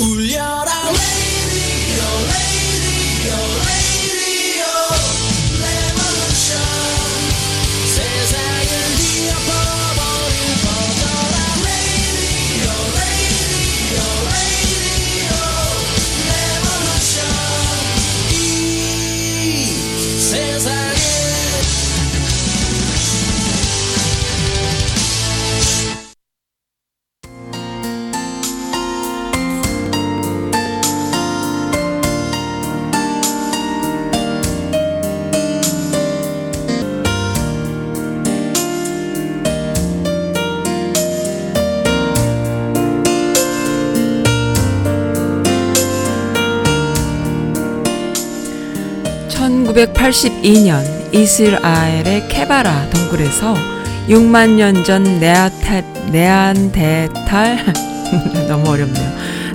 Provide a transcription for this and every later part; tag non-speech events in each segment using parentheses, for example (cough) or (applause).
울 (1982년) 이스라엘의 케바라 동굴에서 6만 년 전 네아테, 네안데탈 (laughs) 너무 어렵네요.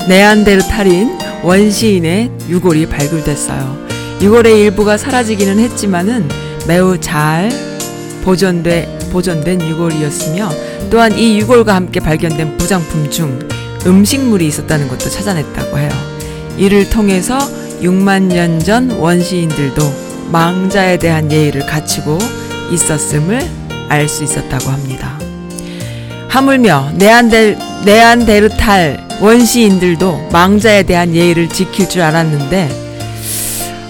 네안데르탈인 원시인의 유골이 발굴됐어요. 유골의 일부가 사라지기는 했지만은 매우 잘 보존돼 보존된 유골이었으며 또한 이 유골과 함께 발견된 부장품 중 음식물이 있었다는 것도 찾아냈다고 해요. 이를 통해서 6만 년 전 원시인들도 망자에 대한 예의를 갖추고 있었음을 알 수 있었다고 합니다. 하물며 네안데, 네안데르탈 원시인들도 망자에 대한 예의를 지킬 줄 알았는데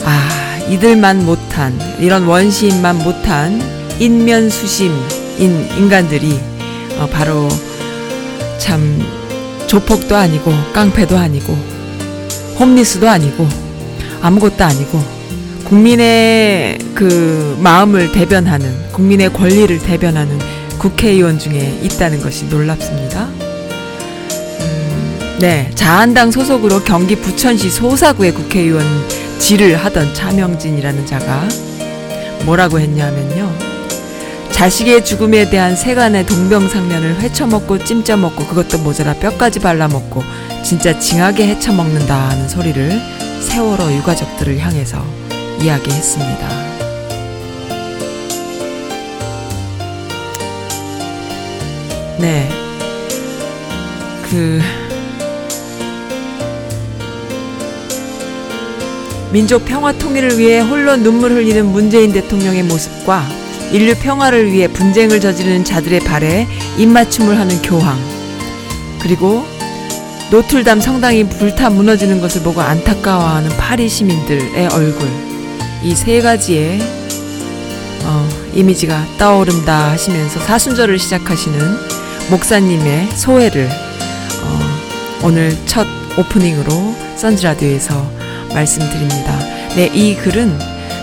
아 이들만 못한 이런 원시인만 못한 인면수심인 인간들이 어, 바로 참 조폭도 아니고 깡패도 아니고 홈리스도 아니고 아무것도 아니고 국민의 그 마음을 대변하는 국민의 권리를 대변하는 국회의원 중에 있다는 것이 놀랍습니다. 음, 네, 자한당 소속으로 경기 부천시 소사구의 국회의원 지를 하던 차명진이라는 자가 뭐라고 했냐면요. 자식의 죽음에 대한 세간의 동병상련을 헤쳐먹고 찜쪄먹고 그것도 모자라 뼈까지 발라먹고 진짜 징하게 헤쳐먹는다는 소리를 세월호 유가족들을 향해서 이야기했습니다. 네. 그 민족 평화 통일을 위해 홀로 눈물 흘리는 문재인 대통령의 모습과 인류 평화를 위해 분쟁을 저지르는 자들의 발에 입맞춤을 하는 교황 그리고 노틀담 성당이 불타 무너지는 것을 보고 안타까워하는 파리 시민들의 얼굴 이 세 가지의 어, 이미지가 떠오른다 하시면서 사순절을 시작하시는 목사님의 소회를 어, 오늘 첫 오프닝으로 선즈라디오에서 말씀드립니다. 네, 이 글은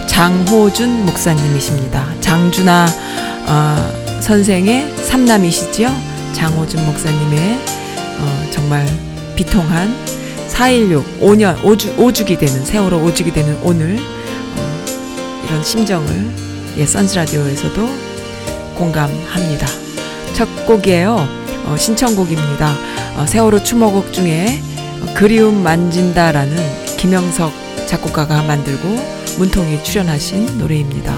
장호준 목사님이십니다. 장준아 어, 선생의 삼남이시지요. 장호준 목사님의 어, 정말 비통한 4.16 5년 5주, 5주기 되는 세월호 5주기 되는 오늘 어, 이런 심정을 예, 선즈라디오에서도 공감합니다. 첫 곡이에요. 어, 신청곡입니다. 어, 세월호 추모곡 중에 어, 그리움 만진다라는 김영석 작곡가가 만들고 문통이 출연하신 노래입니다.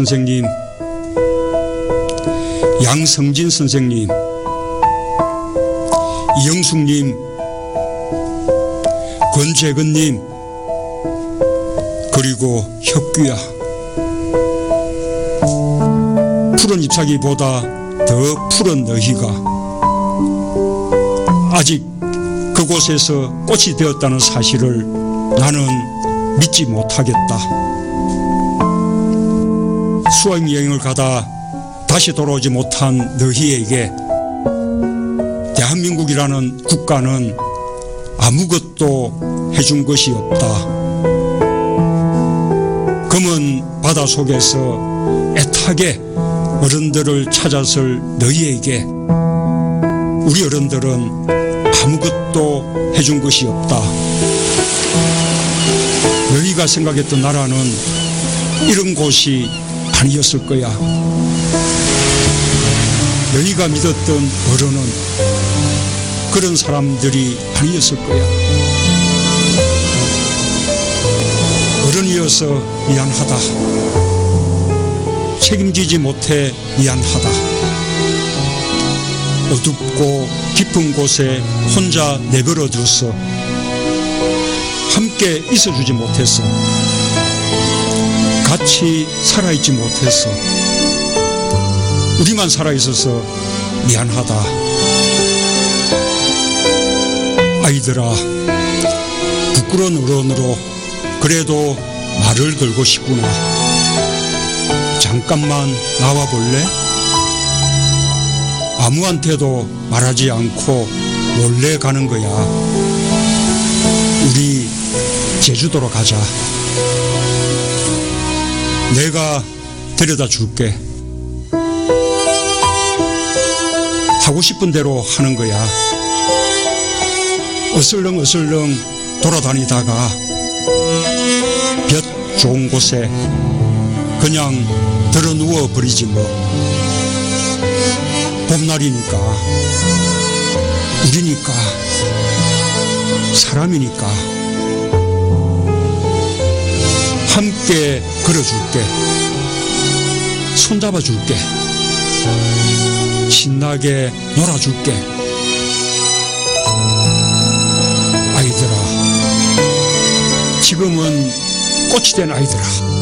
선생님, 양성진 선생님, 이영숙님, 권재근님, 그리고 혁규야. 푸른 잎사귀보다 더 푸른 너희가 아직 그곳에서 꽃이 되었다는 사실을 나는 믿지 못하겠다. 수학 여행을 가다 다시 돌아오지 못한 너희에게 대한민국이라는 국가는 아무것도 해준 것이 없다. 검은 바다 속에서 애타게 어른들을 찾아설 너희에게 우리 어른들은 아무것도 해준 것이 없다. 너희가 생각했던 나라는 이런 곳이 아니었을 거야. 너희가 믿었던 어른은 그런 사람들이 아니었을 거야. 어른이어서 미안하다. 책임지지 못해 미안하다. 어둡고 깊은 곳에 혼자 내버려둬서 함께 있어주지 못했어. 같이 살아있지 못했어. 우리만 살아있어서 미안하다. 아이들아, 부끄러운 어른으로 그래도 말을 걸고 싶구나. 잠깐만 나와 볼래? 아무한테도 말하지 않고 몰래 가는 거야. 우리 제주도로 가자. 내가 데려다 줄게. 하고 싶은 대로 하는 거야. 어슬렁 어슬렁 돌아다니다가 볕 좋은 곳에 그냥 들어 누워 버리지 뭐. 봄날이니까, 우리니까, 사람이니까, 함께 걸어줄게. 손잡아줄게. 신나게 놀아줄게. 아이들아, 지금은 꽃이 된 아이들아.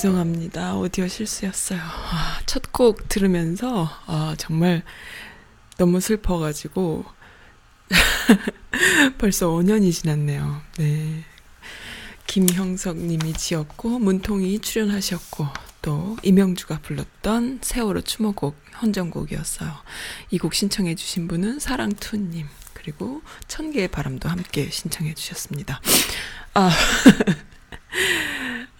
죄송합니다. 오디오 실수였어요. 아, 첫곡 들으면서 아, 정말 너무 슬퍼가지고 (laughs) 벌써 5년이 지났네요. 네. 김형석 님이 지었고 문통이 출연하셨고 또 이명주가 불렀던 세월호 추모곡 헌정곡이었어요. 이 곡 신청해 주신 분은 사랑투 님 그리고 천개의 바람도 함께 신청해 주셨습니다. 아, (laughs)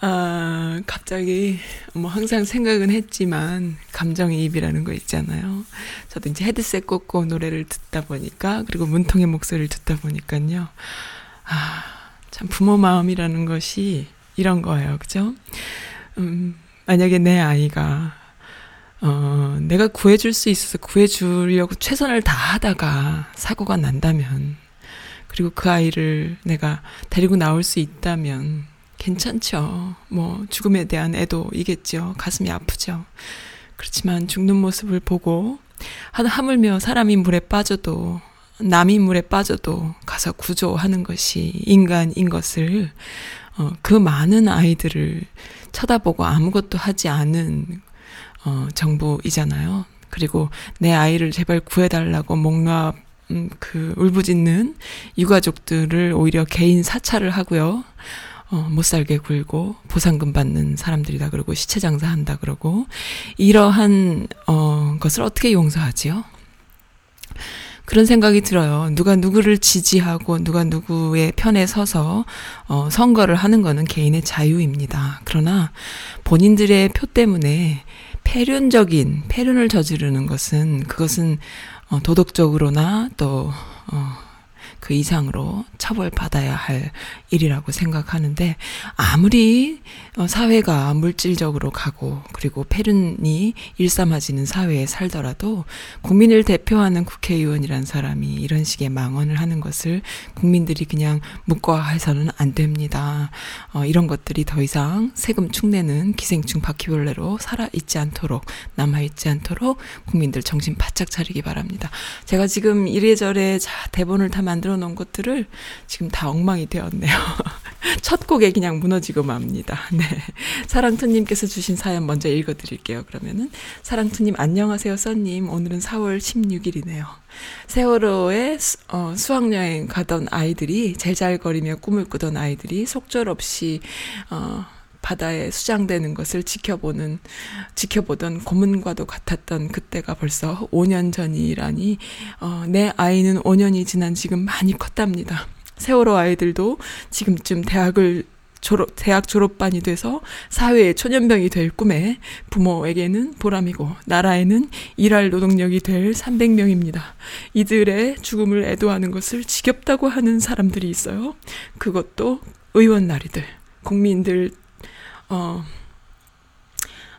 아 갑자기 뭐 항상 생각은 했지만 감정이입이라는 거 있잖아요. 저도 이제 헤드셋 꽂고 노래를 듣다 보니까 그리고 문통의 목소리를 듣다 보니까요. 아, 참 부모 마음이라는 것이 이런 거예요. 그죠? 음, 만약에 내 아이가 어, 내가 구해줄 수 있어서 구해주려고 최선을 다하다가 사고가 난다면, 그리고 그 아이를 내가 데리고 나올 수 있다면, 괜찮죠. 뭐, 죽음에 대한 애도이겠죠. 가슴이 아프죠. 그렇지만 죽는 모습을 보고, 하- 하물며 사람이 물에 빠져도, 남이 물에 빠져도 가서 구조하는 것이 인간인 것을, 어, 그 많은 아이들을 쳐다보고 아무것도 하지 않은 어, 정부이잖아요. 그리고 내 아이를 제발 구해달라고 목놓아 음, 그 울부짖는 유가족들을 오히려 개인 사찰을 하고요. 어, 못 살게 굴고 보상금 받는 사람들이다 그러고 시체 장사한다 그러고 이러한 어, 것을 어떻게 용서하지요? 그런 생각이 들어요. 누가 누구를 지지하고 누가 누구의 편에 서서 어, 선거를 하는 거는 개인의 자유입니다. 그러나 본인들의 표 때문에 폐륜적인 폐륜을 저지르는 것은 그것은 어, 도덕적으로나 또 어, 그 이상으로 처벌받아야 할 일이라고 생각하는데 아무리 어, 사회가 물질적으로 가고 그리고 폐륜이 일삼아지는 사회에 살더라도 국민을 대표하는 국회의원이란 사람이 이런 식의 망언을 하는 것을 국민들이 그냥 묵과해서는 안 됩니다. 어, 이런 것들이 더 이상 세금 축내는 기생충 바퀴벌레로 살아 있지 않도록 남아 있지 않도록 국민들 정신 바짝 차리기 바랍니다. 제가 지금 이래저래 자 대본을 다 만들어 놓은 것들을 지금 다 엉망이 되었네요. (laughs) 첫 곡에 그냥 무너지고 맙니다. (laughs) 네. 사랑투님께서 주신 사연 먼저 읽어 드릴게요. 그러면은 사랑투님 안녕하세요, 써님. 오늘은 4월 16일이네요. 세월호에 수, 어, 수학여행 가던 아이들이 제잘거리며 꿈을 꾸던 아이들이 속절없이 어, 바다에 수장되는 것을 지켜보는 지켜보던 고문과도 같았던 그때가 벌써 5년 전이라니 어, 내 아이는 5년이 지난 지금 많이 컸답니다. 세월호 아이들도 지금쯤 대학을 졸업, 대학 졸업반이 돼서 사회의 초년병이 될 꿈에 부모에게는 보람이고 나라에는 일할 노동력이 될 300명입니다. 이들의 죽음을 애도하는 것을 지겹다고 하는 사람들이 있어요. 그것도 의원 나리들, 국민들 어,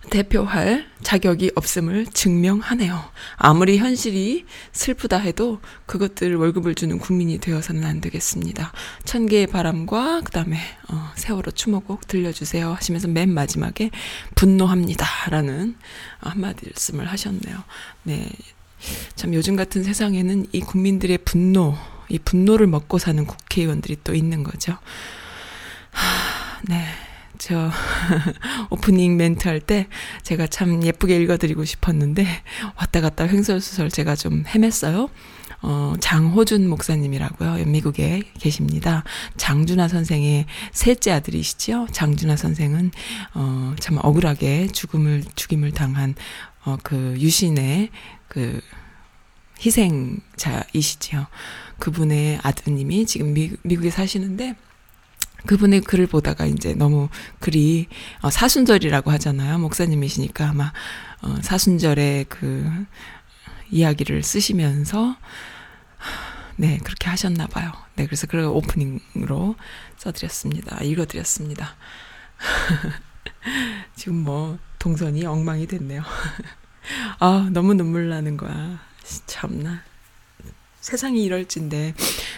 대표할 자격이 없음을 증명하네요. 아무리 현실이 슬프다 해도 그것들 월급을 주는 국민이 되어서는 안 되겠습니다. 천 개의 바람과 그다음에 어, 세월호 추모곡 들려주세요 하시면서 맨 마지막에 분노합니다라는 한마디 말씀을 하셨네요. 네, 참 요즘 같은 세상에는 이 국민들의 분노, 이 분노를 먹고 사는 국회의원들이 또 있는 거죠. 하, 네. 저 (laughs) 오프닝 멘트 할 때 제가 참 예쁘게 읽어드리고 싶었는데 왔다 갔다 횡설수설 제가 좀 헤맸어요. 어, 장호준 목사님이라고요. 미국에 계십니다. 장준하 선생의 셋째 아들이시죠. 장준하 선생은 어, 참 억울하게 죽음을 죽임을 당한 어, 그 유신의 그 희생자이시지요. 그분의 아드님이 지금 미, 미국에 사시는데 그분의 글을 보다가 이제 너무 글이 어, 사순절이라고 하잖아요. 목사님이시니까 아마 어, 사순절의 그 이야기를 쓰시면서 네 그렇게 하셨나 봐요. 네 그래서 그 오프닝으로 써드렸습니다. 읽어드렸습니다. (laughs) 지금 뭐 동선이 엉망이 됐네요. (laughs) 아 너무 눈물 나는 거야. 참나. 세상이 이럴진데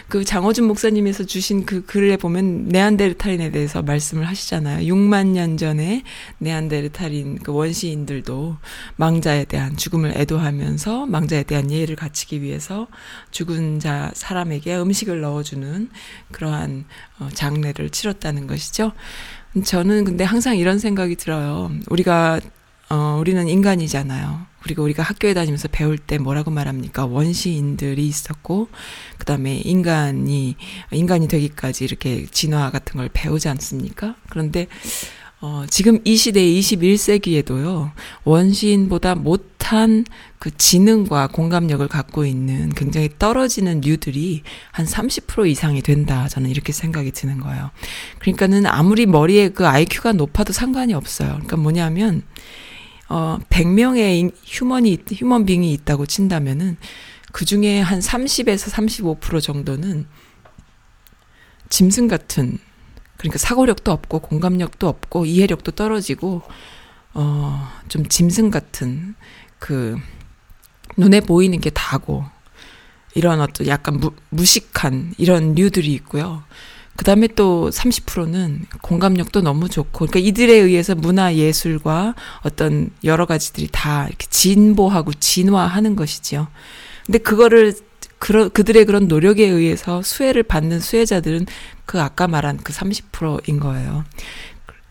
그 장호준 목사님에서 주신 그 글에 보면 네안데르탈인에 대해서 말씀을 하시잖아요. 6만 년 전에 네안데르탈인 그 원시인들도 망자에 대한 죽음을 애도하면서 망자에 대한 예의를 갖추기 위해서 죽은 자 사람에게 음식을 넣어주는 그러한 어, 장례를 치렀다는 것이죠. 저는 근데 항상 이런 생각이 들어요. 우리가 어, 우리는 인간이잖아요. 그리고 우리가 학교에 다니면서 배울 때 뭐라고 말합니까? 원시인들이 있었고, 그 다음에 인간이, 인간이 되기까지 이렇게 진화 같은 걸 배우지 않습니까? 그런데, 어, 지금 이 시대 21세기에도요, 원시인보다 못한 그 지능과 공감력을 갖고 있는 굉장히 떨어지는 류들이 한 30% 이상이 된다. 저는 이렇게 생각이 드는 거예요. 그러니까는 아무리 머리에 그 IQ가 높아도 상관이 없어요. 그러니까 뭐냐면, 어, 100명의 휴먼이, 휴먼 빙이 있다고 친다면은 그 중에 한 30에서 35% 정도는 짐승 같은, 그러니까 사고력도 없고 공감력도 없고 이해력도 떨어지고, 어, 좀 짐승 같은 그 눈에 보이는 게 다고, 이런 어떤 약간 무, 무식한 이런 류들이 있고요. 그 다음에 또 30%는 공감력도 너무 좋고, 그러니까 이들에 의해서 문화 예술과 어떤 여러 가지들이 다 이렇게 진보하고 진화하는 것이지요. 근데 그거를, 그러, 그들의 그런 노력에 의해서 수혜를 받는 수혜자들은 그 아까 말한 그 30%인 거예요.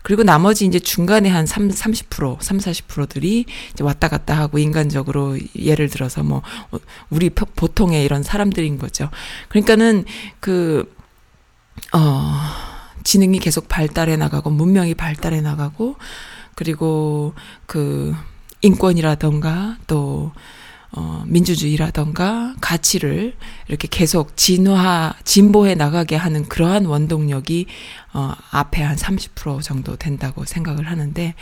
그리고 나머지 이제 중간에 한 3, 30%, 3, 40%들이 이제 왔다 갔다 하고 인간적으로 예를 들어서 뭐, 우리 보통의 이런 사람들인 거죠. 그러니까는 그, 어, 지능이 계속 발달해 나가고, 문명이 발달해 나가고, 그리고 그 인권이라던가 또 어, 민주주의라던가 가치를 이렇게 계속 진화, 진보해 나가게 하는 그러한 원동력이 어, 앞에 한 30% 정도 된다고 생각을 하는데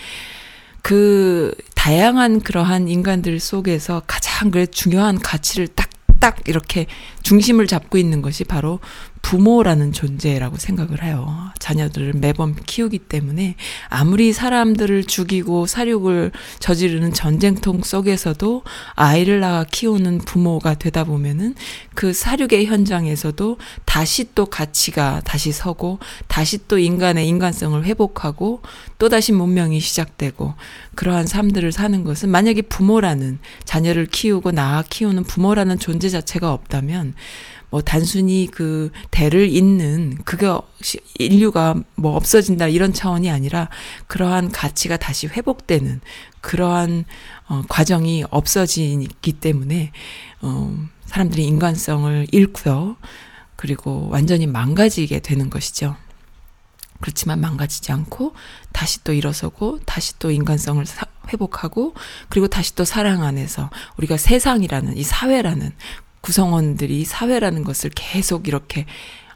그 다양한 그러한 인간들 속에서 가장 그 중요한 가치를 딱딱 이렇게 중심을 잡고 있는 것이 바로 부모라는 존재라고 생각을 해요. 자녀들을 매번 키우기 때문에 아무리 사람들을 죽이고 사륙을 저지르는 전쟁통 속에서도 아이를 낳아 키우는 부모가 되다 보면은 그 사륙의 현장에서도 다시 또 가치가 다시 서고 다시 또 인간의 인간성을 회복하고 또 다시 문명이 시작되고 그러한 삶들을 사는 것은 만약에 부모라는 자녀를 키우고 낳아 키우는 부모라는 존재 자체가 없다면 뭐 단순히 그 대를 잇는 그게 인류가 뭐 없어진다 이런 차원이 아니라 그러한 가치가 다시 회복되는 그러한 어 과정이 없어지기 때문에 어 사람들이 인간성을 잃고요. 그리고 완전히 망가지게 되는 것이죠. 그렇지만 망가지지 않고 다시 또 일어서고 다시 또 인간성을 사, 회복하고 그리고 다시 또 사랑 안에서 우리가 세상이라는 이 사회라는 구성원들이 사회라는 것을 계속 이렇게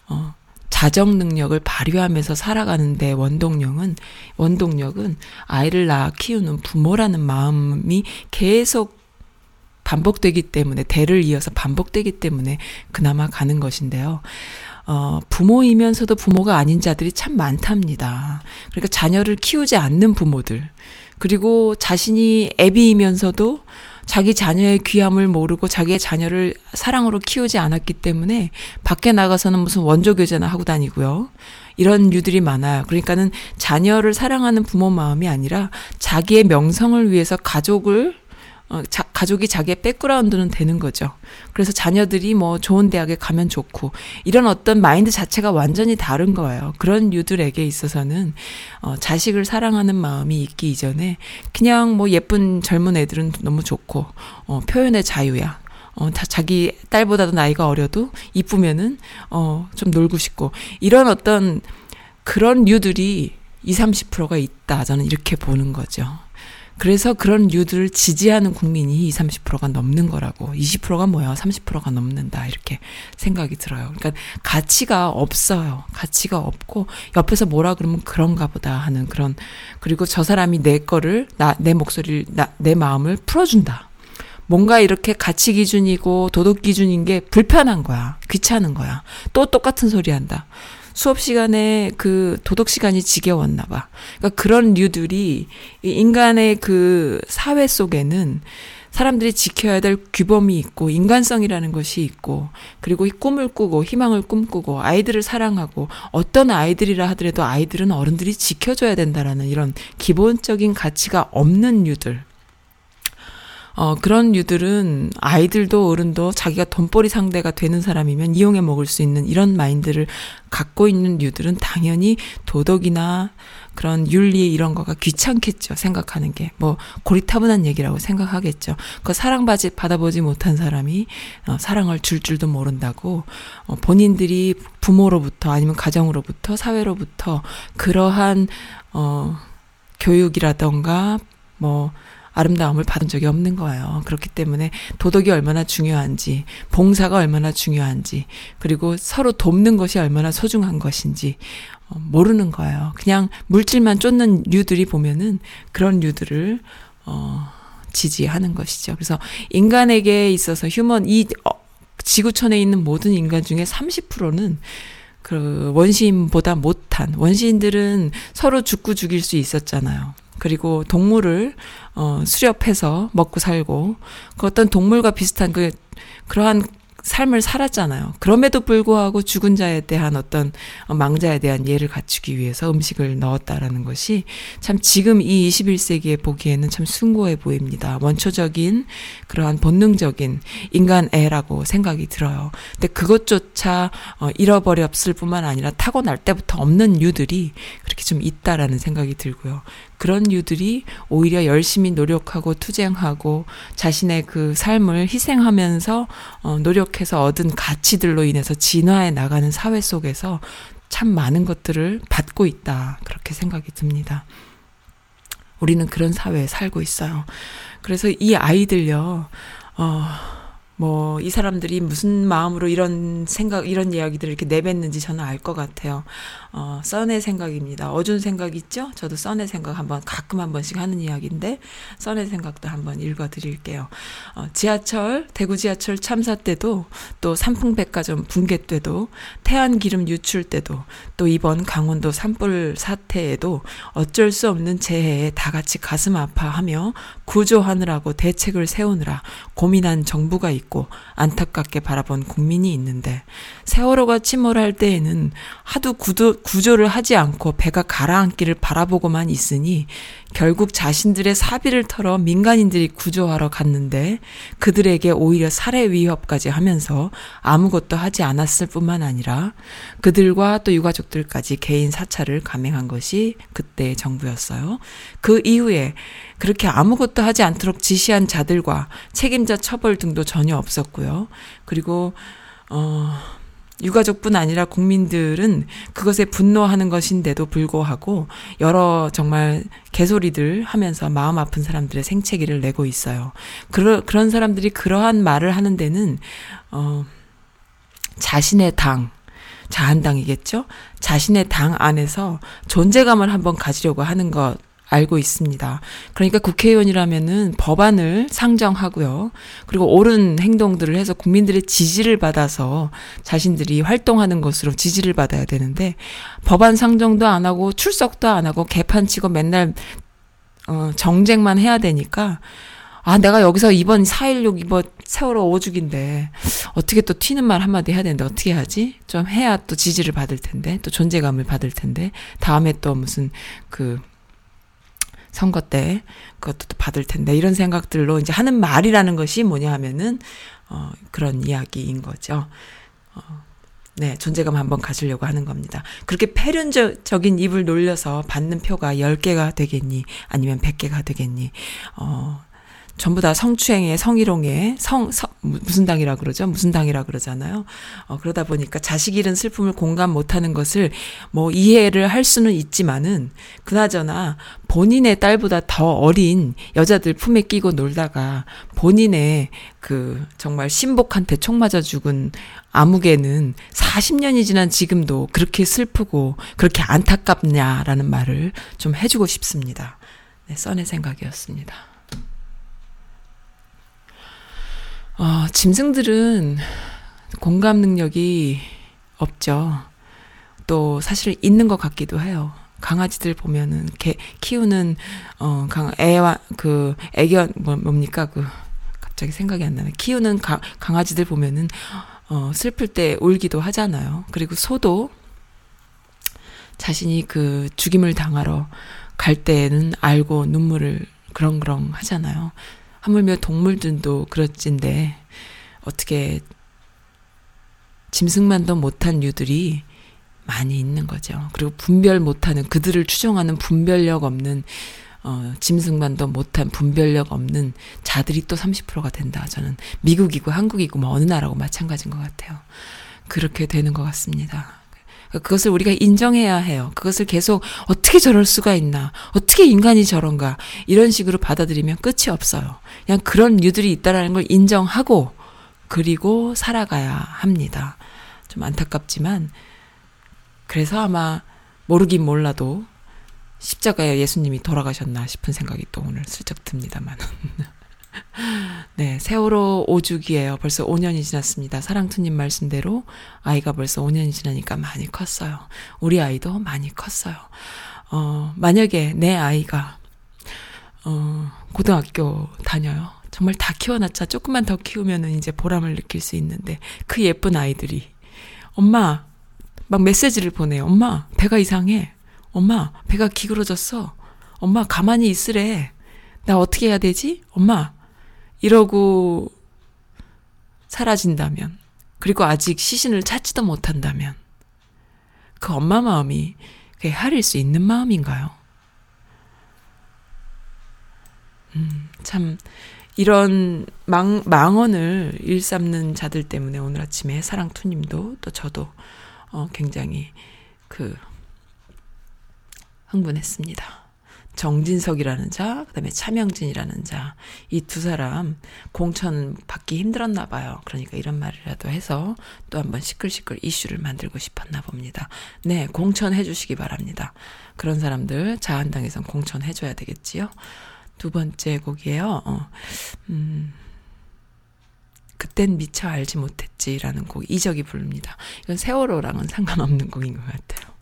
어 자정 능력을 발휘하면서 살아가는데 원동력은 원동력은 아이를 낳아 키우는 부모라는 마음이 계속 반복되기 때문에 대를 이어서 반복되기 때문에 그나마 가는 것인데요. 어, 부모이면서도 부모가 아닌 자들이 참 많답니다. 그러니까 자녀를 키우지 않는 부모들. 그리고 자신이 애비이면서도 자기 자녀의 귀함을 모르고 자기의 자녀를 사랑으로 키우지 않았기 때문에 밖에 나가서는 무슨 원조 교제나 하고 다니고요. 이런 류들이 많아요. 그러니까는 자녀를 사랑하는 부모 마음이 아니라 자기의 명성을 위해서 가족을 어, 자, 가족이 자기의 백그라운드는 되는 거죠. 그래서 자녀들이 뭐 좋은 대학에 가면 좋고 이런 어떤 마인드 자체가 완전히 다른 거예요. 그런 유들에게 있어서는 어, 자식을 사랑하는 마음이 있기 이전에 그냥 뭐 예쁜 젊은 애들은 너무 좋고 어, 표현의 자유야. 어, 다 자기 딸보다도 나이가 어려도 이쁘면은 어, 좀 놀고 싶고 이런 어떤 그런 류들이 20, 30%가 있다. 저는 이렇게 보는 거죠. 그래서 그런 류들을 지지하는 국민이 20, 30%가 넘는 거라고. 20%가 뭐야? 30%가 넘는다. 이렇게 생각이 들어요. 그러니까 가치가 없어요. 가치가 없고 옆에서 뭐라 그러면 그런가 보다 하는 그런 그리고 저 사람이 내 거를 나 내 목소리를 나, 내 마음을 풀어 준다. 뭔가 이렇게 가치 기준이고 도덕 기준인 게 불편한 거야. 귀찮은 거야. 또 똑같은 소리 한다. 수업 시간에 그 도덕 시간이 지겨웠나 봐. 그러니까 그런 류들이 인간의 그 사회 속에는 사람들이 지켜야 될 규범이 있고 인간성이라는 것이 있고 그리고 이 꿈을 꾸고 희망을 꿈꾸고 아이들을 사랑하고 어떤 아이들이라 하더라도 아이들은 어른들이 지켜줘야 된다라는 이런 기본적인 가치가 없는 유들 어, 그런 유들은 아이들도 어른도 자기가 돈벌이 상대가 되는 사람이면 이용해 먹을 수 있는 이런 마인드를 갖고 있는 유들은 당연히 도덕이나 그런 윤리 이런 거가 귀찮겠죠. 생각하는 게. 뭐, 고리타분한 얘기라고 생각하겠죠. 그 사랑받지, 받아보지 못한 사람이, 어, 사랑을 줄 줄도 모른다고, 어, 본인들이 부모로부터 아니면 가정으로부터 사회로부터 그러한, 어, 교육이라던가, 뭐, 아름다움을 받은 적이 없는 거예요. 그렇기 때문에 도덕이 얼마나 중요한지, 봉사가 얼마나 중요한지, 그리고 서로 돕는 것이 얼마나 소중한 것인지, 어, 모르는 거예요. 그냥 물질만 쫓는 류들이 보면은 그런 류들을, 어, 지지하는 것이죠. 그래서 인간에게 있어서 휴먼, 이, 어, 지구촌에 있는 모든 인간 중에 30%는 그 원시인보다 못한 원시인들은 서로 죽고 죽일 수 있었잖아요. 그리고 동물을 어 수렵해서 먹고 살고 그 어떤 동물과 비슷한 그 그러한 삶을 살았잖아요. 그럼에도 불구하고 죽은 자에 대한 어떤 어, 망자에 대한 예를 갖추기 위해서 음식을 넣었다라는 것이 참 지금 이 21세기에 보기에는 참 숭고해 보입니다. 원초적인 그러한 본능적인 인간애라고 생각이 들어요. 근데 그것조차 어, 잃어버렸을 뿐만 아니라 타고날 때부터 없는 유들이 그렇게 좀 있다라는 생각이 들고요. 그런 유들이 오히려 열심히 노력하고 투쟁하고 자신의 그 삶을 희생하면서 어, 노력해서 얻은 가치들로 인해서 진화해 나가는 사회 속에서 참 많은 것들을 받고 있다. 그렇게 생각이 듭니다. 우리는 그런 사회에 살고 있어요. 그래서 이 아이들요, 어, 뭐, 이 사람들이 무슨 마음으로 이런 생각, 이런 이야기들을 이렇게 내뱉는지 저는 알 것 같아요. 어, 써의 생각입니다. 어준 생각 있죠? 저도 써의 생각 한번 가끔 한 번씩 하는 이야기인데, 써의 생각도 한번 읽어 드릴게요. 어, 지하철, 대구 지하철 참사 때도, 또 삼풍백화점 붕괴 때도, 태안기름 유출 때도, 또 이번 강원도 산불 사태에도 어쩔 수 없는 재해에 다 같이 가슴 아파하며 구조하느라고 대책을 세우느라 고민한 정부가 있고 안타깝게 바라본 국민이 있는데 세월호가 침몰할 때에는 하도 구도, 구조를 하지 않고 배가 가라앉기를 바라보고만 있으니 결국 자신들의 사비를 털어 민간인들이 구조하러 갔는데 그들에게 오히려 살해 위협까지 하면서 아무것도 하지 않았을 뿐만 아니라 그들과 또 유가족들까지 개인 사찰을 감행한 것이 그때의 정부였어요. 그 이후에 그렇게 아무것도 하지 않도록 지시한 자들과 책임자 처벌 등도 전혀 없었고요. 그리고 어 유가족뿐 아니라 국민들은 그것에 분노하는 것인데도 불구하고 여러 정말 개소리들 하면서 마음 아픈 사람들의 생채기를 내고 있어요. 그러, 그런 사람들이 그러한 말을 하는 데는 어 자신의 당 자한당이겠죠? 자신의 당 안에서 존재감을 한번 가지려고 하는 것 알고 있습니다. 그러니까 국회의원이라면은 법안을 상정하고요. 그리고 옳은 행동들을 해서 국민들의 지지를 받아서 자신들이 활동하는 것으로 지지를 받아야 되는데 법안 상정도 안 하고 출석도 안 하고 개판 치고 맨날 어 정쟁만 해야 되니까 아, 내가 여기서 이번 4.16 이번 세월호 오죽인데 어떻게 또 튀는 말 한마디 해야 되는데 어떻게 하지? 좀 해야 또 지지를 받을 텐데 또 존재감을 받을 텐데 다음에 또 무슨 그 선거 때 그것도 또 받을 텐데 이런 생각들로 이제 하는 말이라는 것이 뭐냐 하면은 어 그런 이야기인 거죠. 어 네, 존재감 한번 가지려고 하는 겁니다. 그렇게 패륜적인 입을 놀려서 받는 표가 10개가 되겠니? 아니면 100개가 되겠니? 어, 전부 다 성추행에 성희롱에 성, 성 무슨 당이라 그러죠? 무슨 당이라 그러잖아요. 어 그러다 보니까 자식 잃은 슬픔을 공감 못하는 것을 뭐 이해를 할 수는 있지만은 그나저나 본인의 딸보다 더 어린 여자들 품에 끼고 놀다가 본인의 그 정말 신복한테 총 맞아 죽은 아무개는 40년이 지난 지금도 그렇게 슬프고 그렇게 안타깝냐라는 말을 좀 해주고 싶습니다. 네, 써의 생각이었습니다. 어, 짐승들은 공감 능력이 없죠. 또 사실 있는 것 같기도 해요. 강아지들 보면은 개 키우는 어 강 애와 그 애견 뭐 뭡니까 그 갑자기 생각이 안 나네. 키우는 가, 강아지들 보면은 어, 슬플 때 울기도 하잖아요. 그리고 소도 자신이 그 죽임을 당하러 갈 때는 알고 눈물을 그렁그렁 하잖아요. 하물며 동물들도 그렇진데 어떻게 짐승만도 못한 유들이 많이 있는 거죠. 그리고 분별 못하는 그들을 추종하는 분별력 없는 어, 짐승만도 못한 분별력 없는 자들이 또 30%가 된다. 저는 미국이고 한국이고 뭐 어느 나라고 마찬가지인 것 같아요. 그렇게 되는 것 같습니다. 그것을 우리가 인정해야 해요. 그것을 계속 어떻게 저럴 수가 있나. 어떻게 인간이 저런가. 이런 식으로 받아들이면 끝이 없어요. 그냥 그런 유들이 있다라는 걸 인정하고 그리고 살아가야 합니다. 좀 안타깝지만 그래서 아마 모르긴 몰라도 십자가에 예수님이 돌아가셨나 싶은 생각이 또 오늘 슬쩍 듭니다만. (laughs) 네, 세월호 오죽이에요. 벌써 5년이 지났습니다. 사랑투님 말씀대로 아이가 벌써 5년이 지나니까 많이 컸어요. 우리 아이도 많이 컸어요. 어, 만약에 내 아이가, 어, 고등학교 다녀요. 정말 다 키워놨자 조금만 더 키우면은 이제 보람을 느낄 수 있는데 그 예쁜 아이들이 엄마 막 메시지를 보내요. 엄마 배가 이상해. 엄마 배가 기울어졌어. 엄마 가만히 있으래. 나 어떻게 해야 되지? 엄마 이러고 사라진다면 그리고 아직 시신을 찾지도 못한다면 그 엄마 마음이 그게 헤아릴 수 있는 마음인가요? 음, 참 이런 망, 망언을 일삼는 자들 때문에 오늘 아침에 사랑투님도 또 저도 어, 굉장히 그 흥분했습니다. 정진석이라는 자, 그다음에 차명진이라는 자, 이 두 사람 공천 받기 힘들었나 봐요. 그러니까 이런 말이라도 해서 또 한번 시끌시끌 이슈를 만들고 싶었나 봅니다. 네, 공천해 주시기 바랍니다. 그런 사람들 자한당에선 공천해 줘야 되겠지요. 두 번째 곡이에요. 어, 음, 그땐 미처 알지 못했지라는 곡 이적이 부릅니다. 이건 세월호랑은 상관없는 곡인 것 같아요.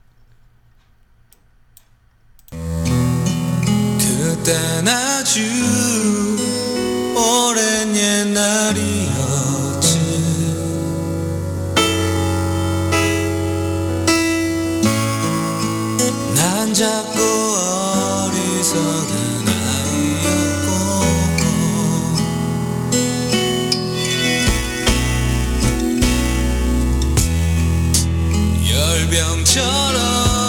그땐 아주 오랜 옛날이었지. 난 작고 어리석은 아이였고 열병처럼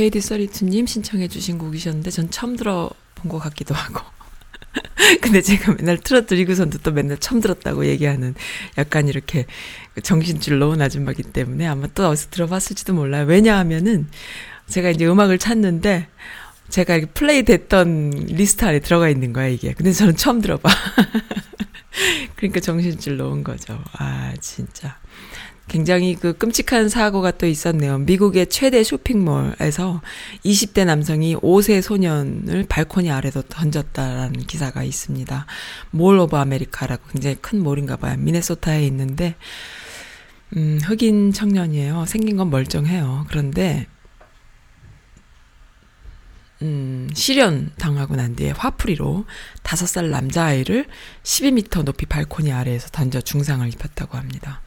네, KD32님 신청해주신 곡이셨는데, 전 처음 들어본 것 같기도 하고. (laughs) 근데 제가 맨날 틀어드리고선도 또 맨날 처음 들었다고 얘기하는 약간 이렇게 정신줄 놓은 아줌마기 때문에 아마 또 어디서 들어봤을지도 몰라요. 왜냐하면은 제가 이제 음악을 찾는데 제가 이렇게 플레이 됐던 리스트 안에 들어가 있는 거야, 이게. 근데 저는 처음 들어봐. (laughs) 그러니까 정신줄 놓은 거죠. 아, 진짜. 굉장히 그 끔찍한 사고가 또 있었네요. 미국의 최대 쇼핑몰에서 20대 남성이 5세 소년을 발코니 아래로 던졌다라는 기사가 있습니다. Mall of America라고 굉장히 큰 mall인가 봐요. 미네소타에 있는데, 음, 흑인 청년이에요. 생긴 건 멀쩡해요. 그런데, 음, 실연 당하고 난 뒤에 화풀이로 다섯 살 남자아이를 12m 높이 발코니 아래에서 던져 중상을 입혔다고 합니다.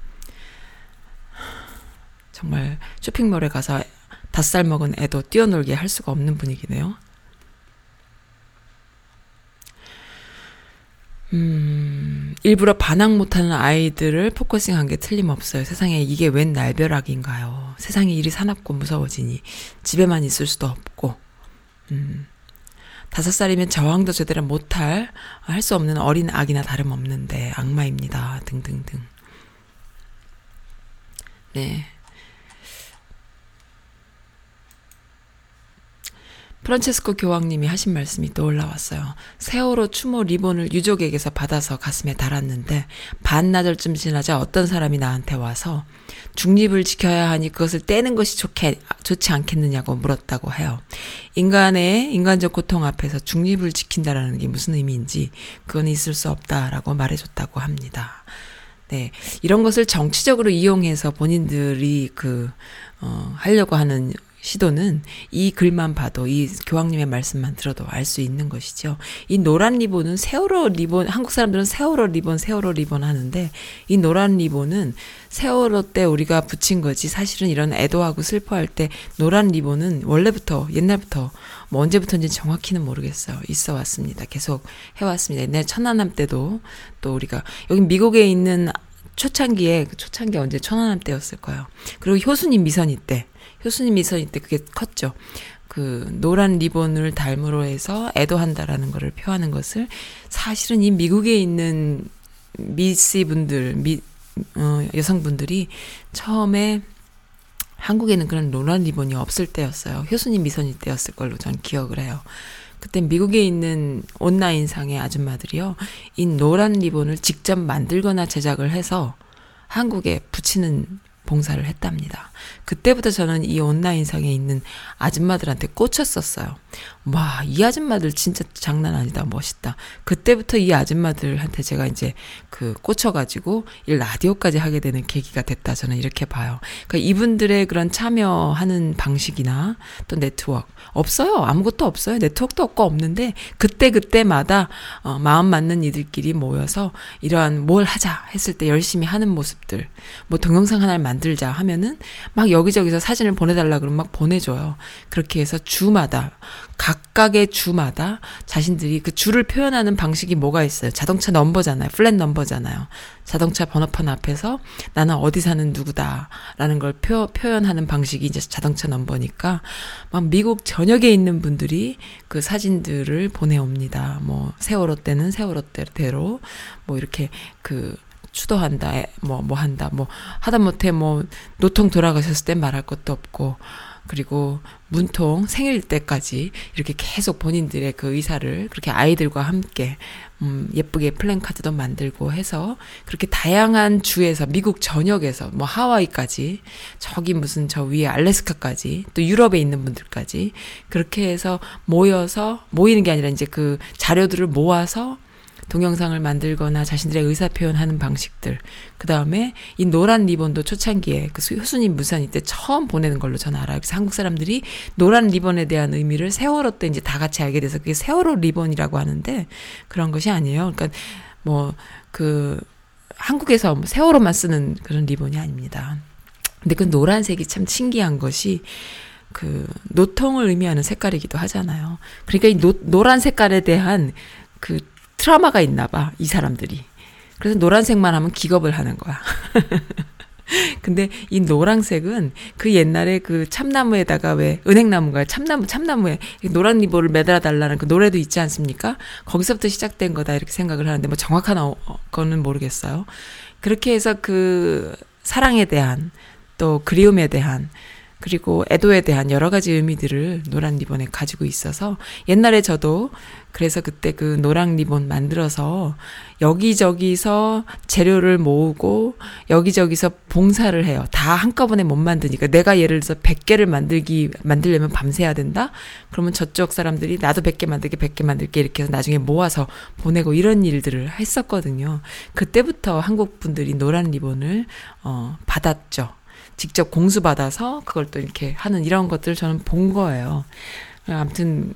정말 쇼핑몰에 가서 다섯 살 먹은 애도 뛰어놀게 할 수가 없는 분위기네요. 음, 일부러 반항 못하는 아이들을 focusing 한 게 틀림없어요. 세상에 이게 웬 날벼락인가요? 세상이 일이 사납고 무서워지니 집에만 있을 수도 없고, 음, 다섯 살이면 저항도 제대로 못할, 할 수 없는 어린 아기나 다름없는데 악마입니다. 등등등. 네. 프란체스코 교황님이 하신 말씀이 떠올라왔어요. 세월호 추모 리본을 유족에게서 받아서 가슴에 달았는데 반나절쯤 지나자 어떤 사람이 나한테 와서 중립을 지켜야 하니 그것을 떼는 것이 좋게, 좋지 않겠느냐고 물었다고 해요. 인간의 인간적 고통 앞에서 중립을 지킨다라는 게 무슨 의미인지 그건 있을 수 없다라고 말해줬다고 합니다. 네. 이런 것을 정치적으로 이용해서 본인들이 그, 어, 하려고 하는 시도는 이 글만 봐도 이 교황님의 말씀만 들어도 알 수 있는 것이죠. 이 노란 리본은 세월호 리본, 한국 사람들은 세월호 리본, 세월호 리본 하는데 이 노란 리본은 세월호 때 우리가 붙인 거지 사실은 이런 애도하고 슬퍼할 때 노란 리본은 원래부터 옛날부터 뭐 언제부터인지 정확히는 모르겠어요. 있어 왔습니다. 계속 해 왔습니다. 옛날 천안함 때도 또 우리가 여기 미국에 있는 초창기에 그 초창기 언제 천안함 때였을 거예요. 그리고 효수님 미선이 때 효수님 미선이 때 그게 컸죠. 그 노란 리본을 달므로 해서 애도한다라는 것을 표하는 것을 사실은 이 미국에 있는 미씨 분들 미 어, 여성분들이 처음에 한국에는 그런 노란 리본이 없을 때였어요. 효수님 미선이 때였을 걸로 전 기억을 해요. 그때 미국에 있는 온라인상의 아줌마들이요. 이 노란 리본을 직접 만들거나 제작을 해서 한국에 붙이는 봉사를 했답니다. 그때부터 저는 이 온라인상에 있는 아줌마들한테 꽂혔었어요. 와, 이 아줌마들 진짜 장난 아니다. 멋있다. 그때부터 이 아줌마들한테 제가 이제 그 꽂혀가지고 이 라디오까지 하게 되는 계기가 됐다. 저는 이렇게 봐요. 그러니까 이분들의 그런 참여하는 방식이나 또 네트워크. 없어요. 아무것도 없어요. 네트워크도 없고 없는데 그때그때마다 어, 마음 맞는 이들끼리 모여서 이러한 뭘 하자 했을 때 열심히 하는 모습들. 뭐 동영상 하나를 만들자 하면은 막 여기저기서 사진을 보내달라 그러면 막 보내줘요. 그렇게 해서 주마다 각 각의 주마다 자신들이 그 주를 표현하는 방식이 뭐가 있어요. 자동차 넘버잖아요. 플랫 넘버잖아요. 자동차 번호판 앞에서 나는 어디 사는 누구다라는 걸 표, 표현하는 방식이 이제 자동차 넘버니까 막 미국 전역에 있는 분들이 그 사진들을 보내옵니다. 뭐 세월호 때는 세월호 때대로 뭐 이렇게 그 추도한다, 뭐, 뭐 한다, 뭐, 하다못해 뭐, 노통 돌아가셨을 때 말할 것도 없고, 그리고 문통 생일 때까지 이렇게 계속 본인들의 그 의사를 그렇게 아이들과 함께 음 예쁘게 플랜카드도 만들고 해서 그렇게 다양한 주에서 미국 전역에서 뭐 하와이까지 저기 무슨 저 위에 알래스카까지 또 유럽에 있는 분들까지 그렇게 해서 모여서 모이는 게 아니라 이제 그 자료들을 모아서 동영상을 만들거나 자신들의 의사 표현하는 방식들. 그 다음에 이 노란 리본도 초창기에 그 효순이 미선이 때 처음 보내는 걸로 저는 알아요. 그래서 한국 사람들이 노란 리본에 대한 의미를 세월호 때 이제 다 같이 알게 돼서 그게 세월호 리본이라고 하는데 그런 것이 아니에요. 그러니까 뭐 그 한국에서 뭐 세월호만 쓰는 그런 리본이 아닙니다. 근데 그 노란색이 참 신기한 것이 그 노통을 의미하는 색깔이기도 하잖아요. 그러니까 이 노, 노란 색깔에 대한 그 트라우마가 있나 봐, 이 사람들이. 그래서 노란색만 하면 기겁을 하는 거야. (laughs) 근데 이 노란색은 그 옛날에 그 참나무에다가 왜 은행나무가 참나무 참나무에 이 노란 리본을 매달아 달라는 그 노래도 있지 않습니까? 거기서부터 시작된 거다 이렇게 생각을 하는데 뭐 정확한 어, 어, 거는 모르겠어요. 그렇게 해서 그 사랑에 대한 또 그리움에 대한 그리고 애도에 대한 여러 가지 의미들을 노란 리본에 가지고 있어서 옛날에 저도 그래서 그때 그 노란 리본 만들어서 여기저기서 재료를 모으고 여기저기서 봉사를 해요. 다 한꺼번에 못 만드니까 내가 예를 들어서 100개를 만들기 만들려면 밤새야 된다. 그러면 저쪽 사람들이 나도 100개 만들게 100개 만들게 이렇게 해서 나중에 모아서 보내고 이런 일들을 했었거든요. 그때부터 한국 분들이 노란 리본을 어 받았죠. 직접 공수받아서 그걸 또 이렇게 하는 이런 것들을 저는 본 거예요. 아무튼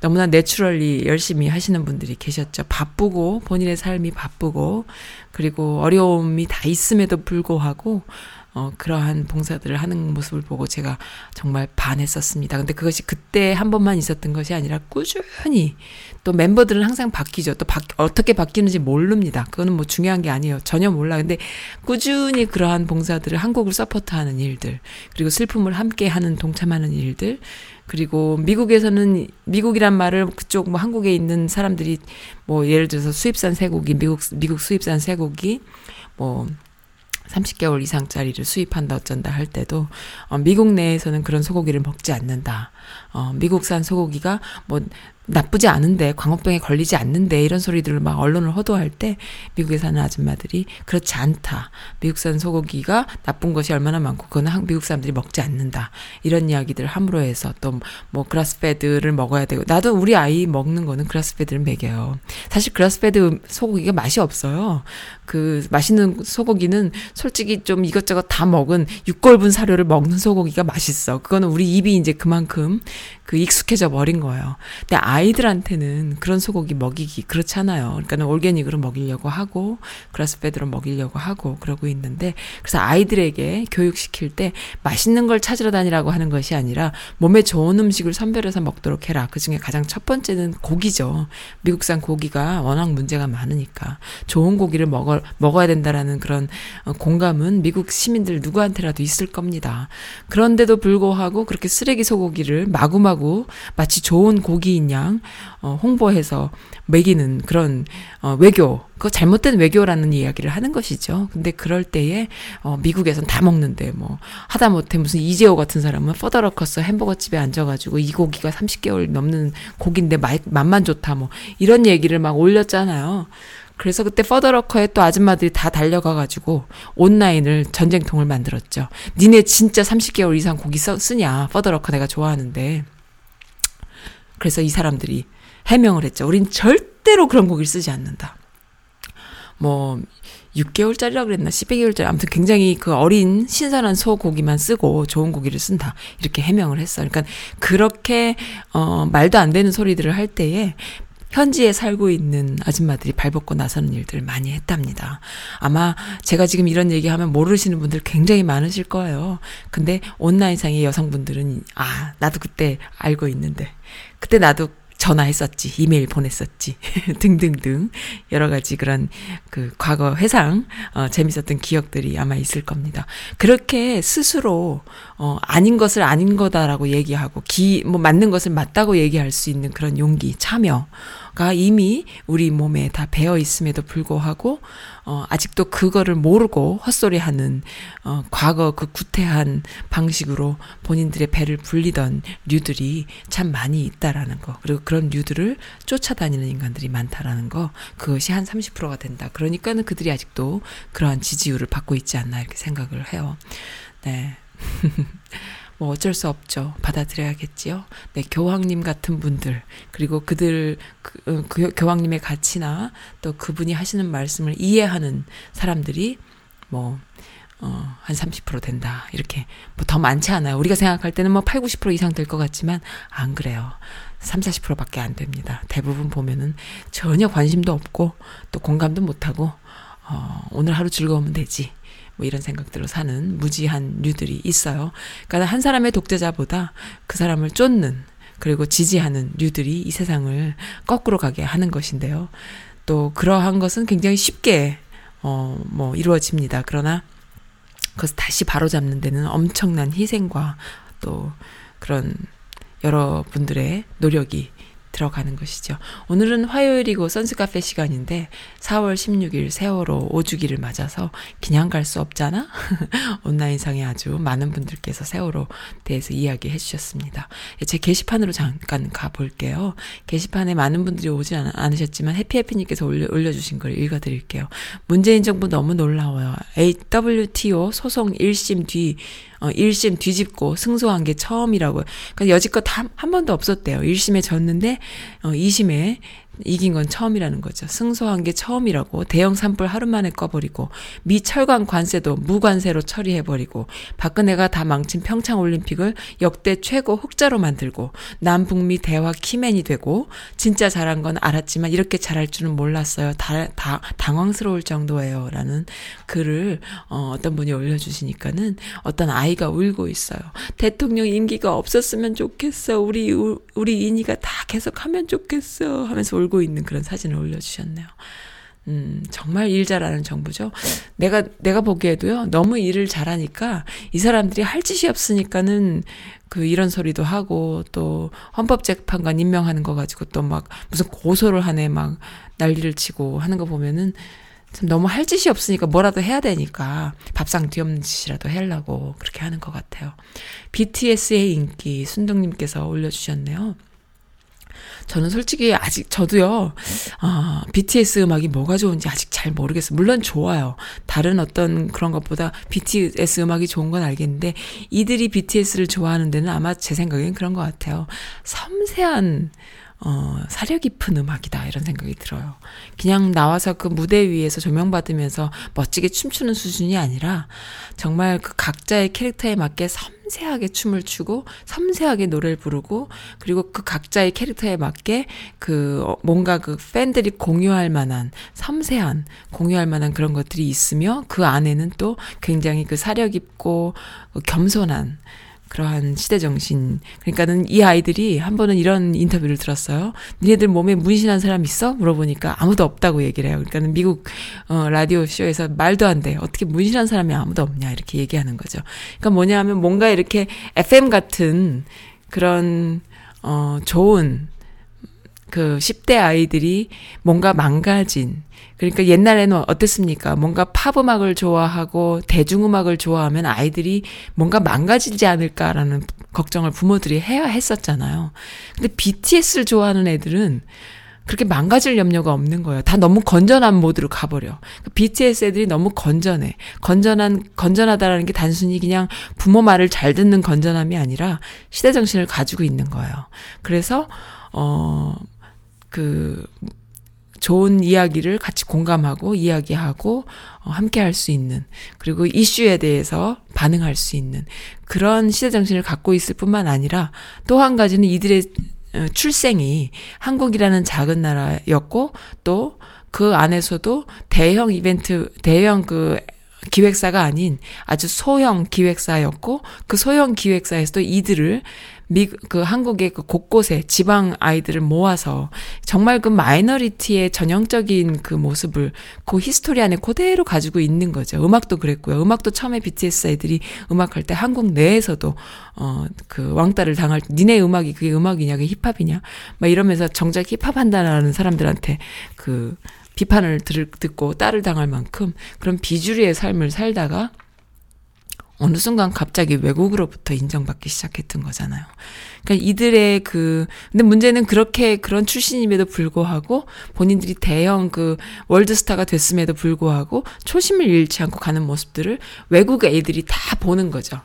너무나 내추럴리 열심히 하시는 분들이 계셨죠. 바쁘고 본인의 삶이 바쁘고 그리고 어려움이 다 있음에도 불구하고 어 그러한 봉사들을 하는 모습을 보고 제가 정말 반했었습니다. 근데 그것이 그때 한 번만 있었던 것이 아니라 꾸준히 또 멤버들은 항상 바뀌죠. 또 바, 어떻게 바뀌는지 모릅니다. 그거는 뭐 중요한 게 아니에요. 전혀 몰라. 근데 꾸준히 그러한 봉사들을 한국을 서포트하는 일들 그리고 슬픔을 함께 하는 동참하는 일들 그리고 미국에서는 미국이란 말을 그쪽 뭐 한국에 있는 사람들이 뭐 예를 들어서 수입산 쇠고기 미국 미국 수입산 쇠고기 뭐 30개월 이상짜리를 수입한다 어쩐다 할 때도 어, 미국 내에서는 그런 소고기를 먹지 않는다. 어, 미국산 소고기가 뭐 나쁘지 않은데 광우병에 걸리지 않는데 이런 소리들을 막 언론을 호도할 때 미국에 사는 아줌마들이 그렇지 않다. 미국산 소고기가 나쁜 것이 얼마나 많고 그거는 한- 미국 사람들이 먹지 않는다. 이런 이야기들을 함으로 해서 또 뭐 그라스페드를 먹어야 되고 나도 우리 아이 먹는 거는 그라스페드를 먹여요. 사실 그라스페드 소고기가 맛이 없어요. 그 맛있는 소고기는 솔직히 좀 이것저것 다 먹은 육골분 사료를 먹는 소고기가 맛있어. 그거는 우리 입이 이제 그만큼 그 익숙해져 버린 거예요. 근데 아이들한테는 그런 소고기 먹이기 그렇잖아요. 그러니까는 올게닉으로 먹이려고 하고 그라스페드로 먹이려고 하고 그러고 있는데 그래서 아이들에게 교육시킬 때 맛있는 걸 찾으러 다니라고 하는 것이 아니라 몸에 좋은 음식을 선별해서 먹도록 해라. 그 중에 가장 첫 번째는 고기죠. 미국산 고기가 워낙 문제가 많으니까 좋은 고기를 먹어 먹어야 된다라는 그런 어, 공감은 미국 시민들 누구한테라도 있을 겁니다. 그런데도 불구하고 그렇게 쓰레기 소고기를 마구마구 마치 좋은 고기인 양 어, 홍보해서 먹이는 그런 어, 외교, 그 잘못된 외교라는 이야기를 하는 것이죠. 근데 그럴 때에 어, 미국에선 다 먹는데 뭐 하다못해 무슨 이재호 같은 사람은 퍼더러커스 햄버거 집에 앉아가지고 이 고기가 30개월 넘는 고기인데 마, 맛만 좋다 뭐 이런 얘기를 막 올렸잖아요. 그래서 그때 퍼더러커에 또 아줌마들이 다 달려가가지고 온라인을 전쟁통을 만들었죠. 니네 진짜 30개월 이상 고기 써, 쓰냐? 퍼더러커 내가 좋아하는데. 그래서 이 사람들이 해명을 했죠. 우린 절대로 그런 고기를 쓰지 않는다. 뭐 6개월짜리라 그랬나 12개월짜리 아무튼 굉장히 그 어린 신선한 소 고기만 쓰고 좋은 고기를 쓴다 이렇게 해명을 했어. 그러니까 그렇게 어 말도 안 되는 소리들을 할 때에 현지에 살고 있는 아줌마들이 발벗고 나서는 일들을 많이 했답니다. 아마 제가 지금 이런 얘기하면 모르시는 분들 굉장히 많으실 거예요. 근데 온라인상의 여성분들은 아 나도 그때 알고 있는데 그때 나도 전화했었지, 이메일 보냈었지, (laughs) 등등등 여러 가지 그런 그 과거 회상 어, 재밌었던 기억들이 아마 있을 겁니다. 그렇게 스스로 어, 아닌 것을 아닌 거다라고 얘기하고 기 뭐 맞는 것을 맞다고 얘기할 수 있는 그런 용기, 참여 가 이미 우리 몸에 다 배어 있음에도 불구하고 어, 아직도 그거를 모르고 헛소리하는 어, 과거 그 구태한 방식으로 본인들의 배를 불리던 류들이 참 많이 있다라는 거 그리고 그런 류들을 쫓아다니는 인간들이 많다라는 거 그것이 한 30%가 된다. 그러니까는 그들이 아직도 그러한 지지율을 받고 있지 않나 이렇게 생각을 해요. 네. (laughs) 뭐 어쩔 수 없죠. 받아들여야겠지요. 네, 교황님 같은 분들 그리고 그들 그, 어, 그 교황님의 가치나 또 그분이 하시는 말씀을 이해하는 사람들이 뭐 어, 한 30% 된다. 이렇게 뭐 더 많지 않아요. 우리가 생각할 때는 뭐 8, 90% 이상 될 것 같지만 안 그래요. 3, 40%밖에 안 됩니다. 대부분 보면은 전혀 관심도 없고 또 공감도 못 하고 어, 오늘 하루 즐거우면 되지. 뭐 이런 생각들로 사는 무지한 류들이 있어요. 그러니까 한 사람의 독재자보다 그 사람을 쫓는 그리고 지지하는 류들이 이 세상을 거꾸로 가게 하는 것인데요. 또 그러한 것은 굉장히 쉽게 어 뭐 이루어집니다. 그러나 그것을 다시 바로잡는 데는 엄청난 희생과 또 그런 여러분들의 노력이 들어가는 것이죠. 오늘은 화요일이고 선스카페 시간인데 4월 16일 세월호 5주기를 맞아서 그냥 갈 수 없잖아? (laughs) 온라인상에 아주 많은 분들께서 세월호 대해서 이야기해 주셨습니다. 제 게시판으로 잠깐 가볼게요. 게시판에 많은 분들이 오지 않, 않으셨지만 해피해피님께서 올려, 올려주신 걸 읽어드릴게요. 문재인 정부 너무 놀라워요. AWTO 소송 1심 뒤 어, 1심 뒤집고 승소한 게 처음이라고요. 그러니까 여지껏 한, 한 번도 없었대요. 1심에 졌는데, 어, 2심에 이긴 건 처음이라는 거죠. 승소한 게 처음이라고 대형 산불 하루 만에 꺼버리고 미 철강 관세도 무관세로 처리해버리고 박근혜가 다 망친 평창 올림픽을 역대 최고 흑자로 만들고 남북미 대화 키맨이 되고 진짜 잘한 건 알았지만 이렇게 잘할 줄은 몰랐어요. 다, 다 당황스러울 정도예요 라는 글을 어, 어떤 분이 올려주시니까는 어떤 아이가 울고 있어요. 대통령 임기가 없었으면 좋겠어. 우리 우- 우리 인이가 다 계속하면 좋겠어. 하면서 울고 있는 그런 사진을 올려주셨네요. 음, 정말 일 잘하는 정부죠. 내가, 내가 보기에도요, 너무 일을 잘하니까 이 사람들이 할 짓이 없으니까는 그 이런 소리도 하고 또 헌법재판관 임명하는 거 가지고 또 막 무슨 고소를 하네 막 난리를 치고 하는 거 보면은 참 너무 할 짓이 없으니까 뭐라도 해야 되니까 밥상 뒤없는 짓이라도 하려고 그렇게 하는 것 같아요. BTS의 인기 순둥님께서 올려주셨네요. 저는 솔직히 아직 저도요, 아, BTS 음악이 뭐가 좋은지 아직 잘 모르겠어요. 물론 좋아요. 다른 어떤 그런 것보다 BTS 음악이 좋은 건 알겠는데, 이들이 BTS를 좋아하는 데는 아마 제 생각엔 그런 것 같아요. 섬세한, 어, 사려 깊은 음악이다. 이런 생각이 들어요. 그냥 나와서 그 무대 위에서 조명받으면서 멋지게 춤추는 수준이 아니라, 정말 그 각자의 캐릭터에 맞게 섬 세하게 춤을 추고, 섬세하게 노래를 부르고, 그리고 그 각자의 캐릭터에 맞게 그 어, 뭔가 그 팬들이 공유할 만한 섬세한 공유할 만한 그런 것들이 있으며 그 안에는 또 굉장히 그 사려 깊고 어, 겸손한 그러한 시대 정신. 그러니까는 이 아이들이 한 번은 이런 인터뷰를 들었어요. 니네들 몸에 문신한 사람 있어? 물어보니까 아무도 없다고 얘기를 해요. 그러니까는 미국 어 라디오 쇼에서 말도 안 돼. 어떻게 문신한 사람이 아무도 없냐 이렇게 얘기하는 거죠. 그러니까 뭐냐 하면 뭔가 이렇게 FM 같은 그런 어 좋은 그 10대 아이들이 뭔가 망가진 그러니까 옛날에는 어땠습니까? 뭔가 팝 음악을 좋아하고 대중음악을 좋아하면 아이들이 뭔가 망가지지 않을까라는 걱정을 부모들이 해야 했었잖아요. 근데 BTS를 좋아하는 애들은 그렇게 망가질 염려가 없는 거예요. 다 너무 건전한 모드로 가버려. BTS 애들이 너무 건전해. 건전한, 건전하다라는 게 단순히 그냥 부모 말을 잘 듣는 건전함이 아니라 시대 정신을 가지고 있는 거예요. 그래서, 어, 그, 좋은 이야기를 같이 공감하고 이야기하고 어, 함께 할 수 있는 그리고 이슈에 대해서 반응할 수 있는 그런 시대 정신을 갖고 있을 뿐만 아니라 또 한 가지는 이들의 어, 출생이 한국이라는 작은 나라였고 또 그 안에서도 대형 이벤트 대형 그 기획사가 아닌 아주 소형 기획사였고 그 소형 기획사에서도 이들을 미, 그 한국의 그 곳곳에 지방 아이들을 모아서 정말 그 minority의 전형적인 그 모습을 그 history 안에 그대로 가지고 있는 거죠. 음악도 그랬고요. 음악도 처음에 BTS 아이들이 음악할 때 한국 내에서도 어 그 왕따를 당할 때 니네 음악이 그게 음악이냐 그게 힙합이냐 막 이러면서 정작 힙합 한다는 사람들한테 그 비판을 들, 듣고 딸을 당할 만큼 그런 비주류의 삶을 살다가 어느 순간 갑자기 외국으로부터 인정받기 시작했던 거잖아요. 그러니까 이들의 그 근데 문제는 그렇게 그런 출신임에도 불구하고 본인들이 대형 그 월드스타가 됐음에도 불구하고 초심을 잃지 않고 가는 모습들을 외국 애들이 다 보는 거죠.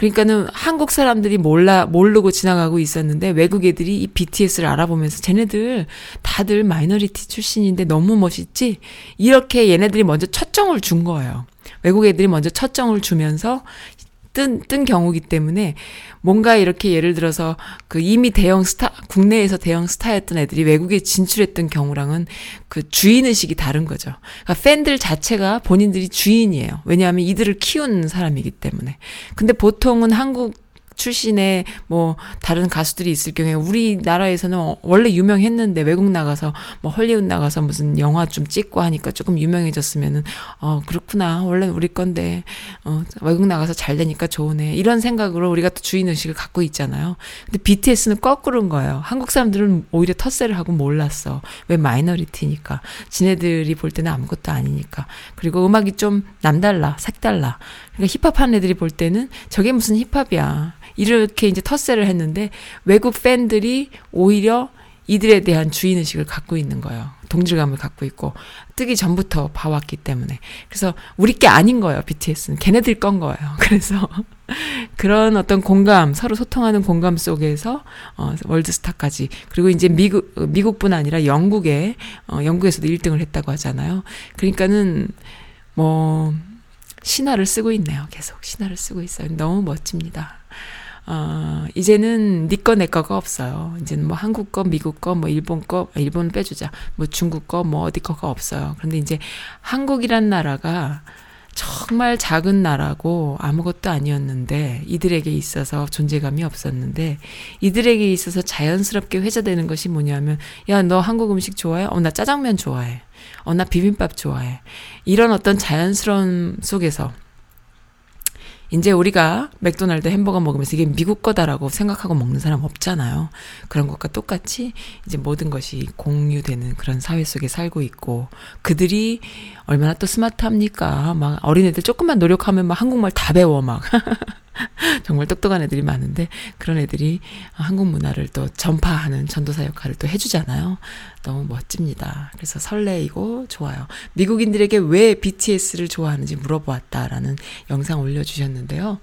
그러니까는 한국 사람들이 몰라 모르고 지나가고 있었는데 외국 애들이 이 BTS를 알아보면서 쟤네들 다들 minority 출신인데 너무 멋있지 이렇게 얘네들이 먼저 첫 정을 준 거예요. 외국 애들이 먼저 첫 정을 주면서 뜬, 뜬 경우기 때문에 뭔가 이렇게 예를 들어서 그 이미 대형 스타, 국내에서 대형 스타였던 애들이 외국에 진출했던 경우랑은 그 주인의식이 다른 거죠. 그러니까 팬들 자체가 본인들이 주인이에요. 왜냐하면 이들을 키운 사람이기 때문에. 근데 보통은 한국 출신의 뭐 다른 가수들이 있을 경우에 우리나라에서는 어- 원래 유명했는데 외국 나가서 뭐 헐리우드 나가서 무슨 영화 좀 찍고 하니까 조금 유명해졌으면은 어 그렇구나 원래 우리 건데 어 외국 나가서 잘 되니까 좋으네 이런 생각으로 우리가 또 주인 의식을 갖고 있잖아요. 근데 BTS는 거꾸로인 거예요. 한국 사람들은 오히려 텃세를 하고 몰랐어. 왜 마이너리티니까. 지네들이 볼 때는 아무것도 아니니까. 그리고 음악이 좀 남달라, 색달라. 그러니까 힙합하는 애들이 볼 때는 저게 무슨 힙합이야. 이렇게 이제 텃세를 했는데 외국 팬들이 오히려 이들에 대한 주인의식을 갖고 있는 거예요. 동질감을 갖고 있고 뜨기 전부터 봐왔기 때문에 그래서 우리 게 아닌 거예요. BTS는 걔네들 건 거예요. (laughs) 그래서 그런 어떤 공감 서로 소통하는 공감 속에서 어, 월드스타까지 그리고 이제 미국 미국뿐 아니라 영국에 어, 영국에서도 1등을 했다고 하잖아요. 그러니까는 뭐 신화를 쓰고 있네요. 계속 신화를 쓰고 있어요. 너무 멋집니다. 어, 이제는 니꺼 내 거가 없어요. 이제는 뭐 한국 거, 미국 거, 뭐 일본 거, 아, 일본 빼주자. 뭐 중국 거, 뭐 어디 거가 없어요. 그런데 이제 한국이란 나라가 정말 작은 나라고 아무것도 아니었는데 이들에게 있어서 존재감이 없었는데 이들에게 있어서 자연스럽게 회자되는 것이 뭐냐면 야 너 한국 음식 좋아해? 어 나 짜장면 좋아해. 어 나 비빔밥 좋아해. 이런 어떤 자연스러움 속에서 이제 우리가 맥도날드 햄버거 먹으면서 이게 미국 거다라고 생각하고 먹는 사람 없잖아요. 그런 것과 똑같이 이제 모든 것이 공유되는 그런 사회 속에 살고 있고 그들이 얼마나 또 스마트합니까? 막 어린애들 조금만 노력하면 막 한국말 다 배워 막. (laughs) (laughs) 정말 똑똑한 애들이 많은데 그런 애들이 한국 문화를 또 전파하는 전도사 역할을 또 해주잖아요. 너무 멋집니다. 그래서 설레이고 좋아요. 미국인들에게 왜 BTS를 좋아하는지 물어보았다라는 영상 올려주셨는데요.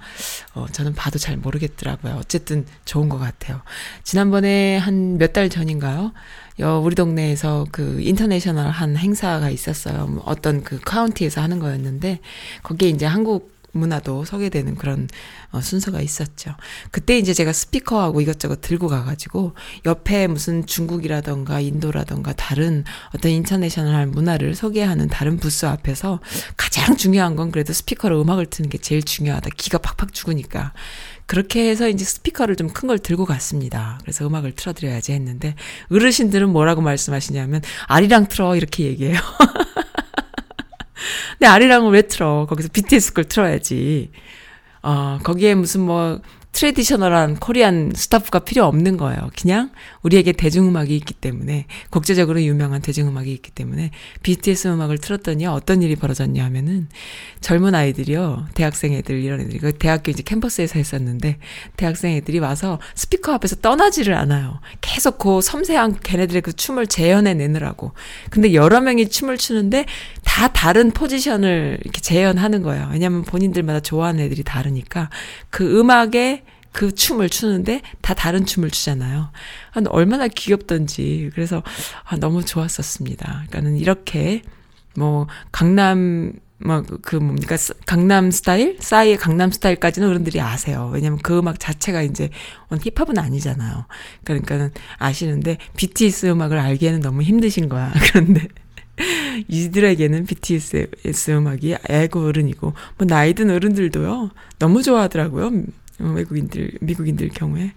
어, 저는 봐도 잘 모르겠더라고요. 어쨌든 좋은 것 같아요. 지난번에 한 몇 달 전인가요? 여, 우리 동네에서 그 인터내셔널 한 행사가 있었어요. 뭐 어떤 그 카운티에서 하는 거였는데 거기에 이제 한국 문화도 소개되는 그런 어, 순서가 있었죠. 그때 이제 제가 스피커하고 이것저것 들고 가가지고 옆에 무슨 중국이라던가 인도라던가 다른 어떤 international 문화를 소개하는 다른 부스 앞에서 가장 중요한 건 그래도 스피커로 음악을 트는 게 제일 중요하다. 기가 팍팍 죽으니까. 그렇게 해서 이제 스피커를 좀 큰 걸 들고 갔습니다. 그래서 음악을 틀어드려야지 했는데 어르신들은 뭐라고 말씀하시냐면 아리랑 틀어 이렇게 얘기해요. (laughs) 근데 아리랑을 왜 틀어? 거기서 BTS 걸 틀어야지. 어, 거기에 무슨 뭐 traditional한 Korean stuff가 필요 없는 거예요. 그냥 우리에게 대중음악이 있기 때문에 국제적으로 유명한 대중음악이 있기 때문에 BTS 음악을 틀었더니 어떤 일이 벌어졌냐 하면은 젊은 아이들이요. 대학생 애들 이런 애들이 그 대학교 이제 캠퍼스에서 했었는데 대학생 애들이 와서 스피커 앞에서 떠나지를 않아요. 계속 그 섬세한 걔네들의 그 춤을 재현해 내느라고. 근데 여러 명이 춤을 추는데 다 다른 포지션을 이렇게 재현하는 거예요. 왜냐면 본인들마다 좋아하는 애들이 다르니까 그 음악에 그 춤을 추는데 다 다른 춤을 추잖아요. 아, 얼마나 귀엽던지. 그래서 아, 너무 좋았었습니다. 그러니까는 이렇게 뭐 강남 뭐그 뭡니까 스- 강남 스타일 싸이의 강남 스타일까지는 어른들이 아세요. 왜냐면 그 음악 자체가 이제 원 힙합은 아니잖아요. 그러니까는 아시는데 BTS 음악을 알기에는 너무 힘드신 거야. (laughs) 그런데 이들에게는 BTS 음악이 애고 어른이고 뭐 나이 든 어른들도요 너무 좋아하더라고요 어, 외국인들 미국인들 경우에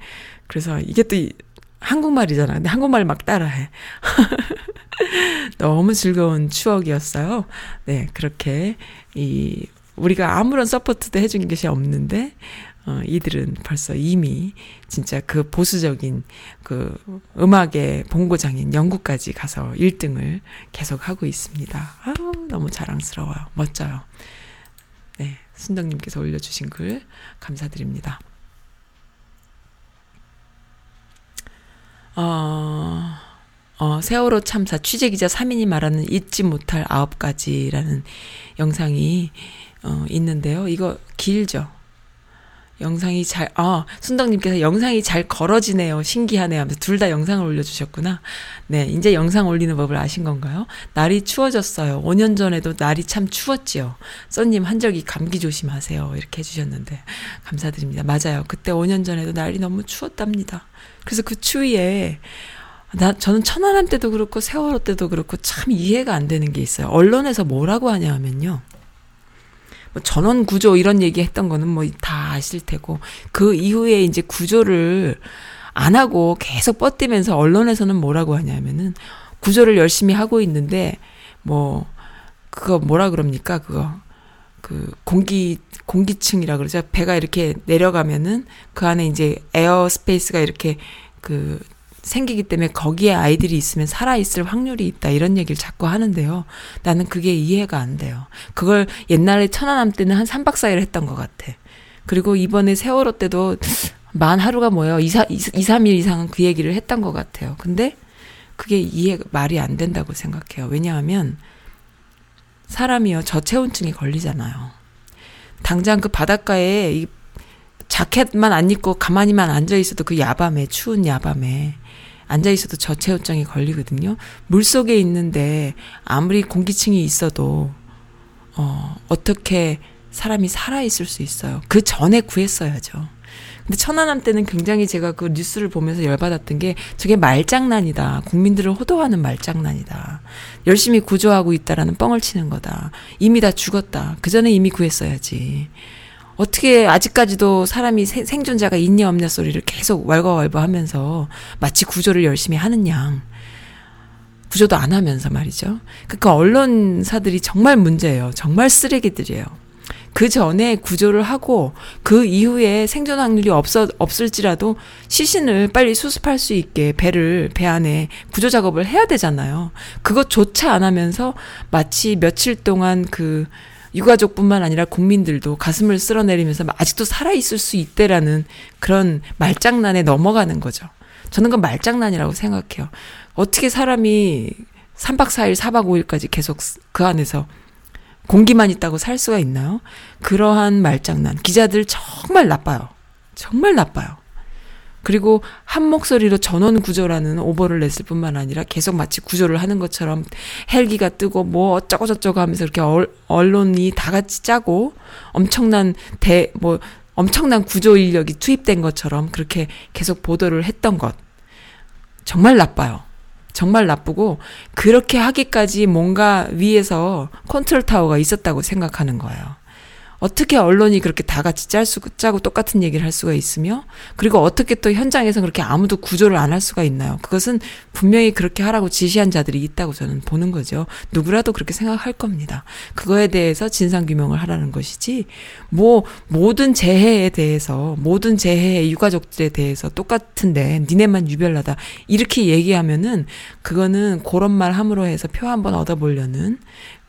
그래서 이게 또 이- 한국말이잖아 근데 한국말 막 따라해 (laughs) 너무 즐거운 추억이었어요 네 그렇게 이 우리가 아무런 서포트도 해준 것이 없는데 어, 이들은 벌써 이미 진짜 그 보수적인 그 음악의 본고장인 영국까지 가서 1등을 계속 하고 있습니다. 아우, 너무 자랑스러워요. 멋져요. 네, 순덕님께서 올려주신 글 감사드립니다. 어, 어, 세월호 참사 취재기자 3인이 말하는 잊지 못할 아홉 가지라는 영상이 어, 있는데요. 이거 길죠. 영상이 잘, 아, 순덕님께서 영상이 잘 걸어지네요. 신기하네요. 하면서 둘 다 영상을 올려주셨구나. 네, 이제 영상 올리는 법을 아신 건가요? 날이 추워졌어요. 5년 전에도 날이 참 추웠지요. 써님, 한적이 감기 조심하세요. 이렇게 해주셨는데, 감사드립니다. 맞아요. 그때 5년 전에도 날이 너무 추웠답니다. 그래서 그 추위에, 나, 저는 천안함 때도 그렇고, 세월호 때도 그렇고, 참 이해가 안 되는 게 있어요. 언론에서 뭐라고 하냐 하면요. 뭐 전원 구조 이런 얘기 했던 거는 뭐 다 아실 테고 그 이후에 이제 구조를 안 하고 계속 뻗대면서 언론에서는 뭐라고 하냐면은 구조를 열심히 하고 있는데 뭐 그거 뭐라 그럽니까? 그거 그 공기 공기층이라 그러죠? 배가 이렇게 내려가면은 그 안에 이제 air space가 이렇게 그 생기기 때문에 거기에 아이들이 있으면 살아있을 확률이 있다 이런 얘기를 자꾸 하는데요. 나는 그게 이해가 안 돼요. 그걸 옛날에 천안함 때는 한 3박 4일 했던 것 같아. 그리고 이번에 세월호 때도 만 하루가 뭐예요. 2, 4, 2, 3일 이상은 그 얘기를 했던 것 같아요. 근데 그게 이해, 말이 안 된다고 생각해요. 왜냐하면 사람이요. 저체온증에 걸리잖아요. 당장 그 바닷가에 이 자켓만 안 입고 가만히만 앉아 있어도 그 야밤에 추운 야밤에 앉아 있어도 저체온증이 걸리거든요. 물 속에 있는데 아무리 공기층이 있어도 어 어떻게 사람이 살아 있을 수 있어요. 그 전에 구했어야죠. 근데 천안함 때는 굉장히 제가 그 뉴스를 보면서 열받았던 게 저게 말장난이다. 국민들을 호도하는 말장난이다. 열심히 구조하고 있다라는 뻥을 치는 거다. 이미 다 죽었다. 그 전에 이미 구했어야지. 어떻게 아직까지도 사람이 세- 생존자가 있냐 없냐 소리를 계속 왈가왈부하면서 마치 구조를 열심히 하는 양 구조도 안 하면서 말이죠. 그러니까 언론사들이 정말 문제예요. 정말 쓰레기들이에요. 그 전에 구조를 하고 그 이후에 생존 확률이 없어 없을지라도 시신을 빨리 수습할 수 있게 배를 배 안에 구조 작업을 해야 되잖아요. 그것조차 안 하면서 마치 며칠 동안 그 유가족뿐만 아니라 국민들도 가슴을 쓸어내리면서 아직도 살아 있을 수 있대라는 그런 말장난에 넘어가는 거죠. 저는 그건 말장난이라고 생각해요. 어떻게 사람이 3박 4일, 4박 5일까지 계속 그 안에서 공기만 있다고 살 수가 있나요? 그러한 말장난. 기자들 정말 나빠요. 정말 나빠요. 그리고 한 목소리로 전원 구조라는 오버를 냈을 뿐만 아니라 계속 마치 구조를 하는 것처럼 헬기가 뜨고 뭐 어쩌고 저쩌고 하면서 이렇게 얼- 언론이 다 같이 짜고 엄청난 대, 뭐 엄청난 구조 인력이 투입된 것처럼 그렇게 계속 보도를 했던 것. 정말 나빠요. 정말 나쁘고 그렇게 하기까지 뭔가 위에서 컨트롤 타워가 있었다고 생각하는 거예요. 어떻게 언론이 그렇게 다 같이 짤 수, 짜고 똑같은 얘기를 할 수가 있으며, 그리고 어떻게 또 현장에서 그렇게 아무도 구조를 안 할 수가 있나요? 그것은 분명히 그렇게 하라고 지시한 자들이 있다고 저는 보는 거죠. 누구라도 그렇게 생각할 겁니다. 그거에 대해서 진상 규명을 하라는 것이지, 뭐, 모든 재해에 대해서, 모든 재해의 유가족들에 대해서 똑같은데, 니네만 유별나다. 이렇게 얘기하면은, 그거는 그런 말 함으로 해서 표 한 번 얻어보려는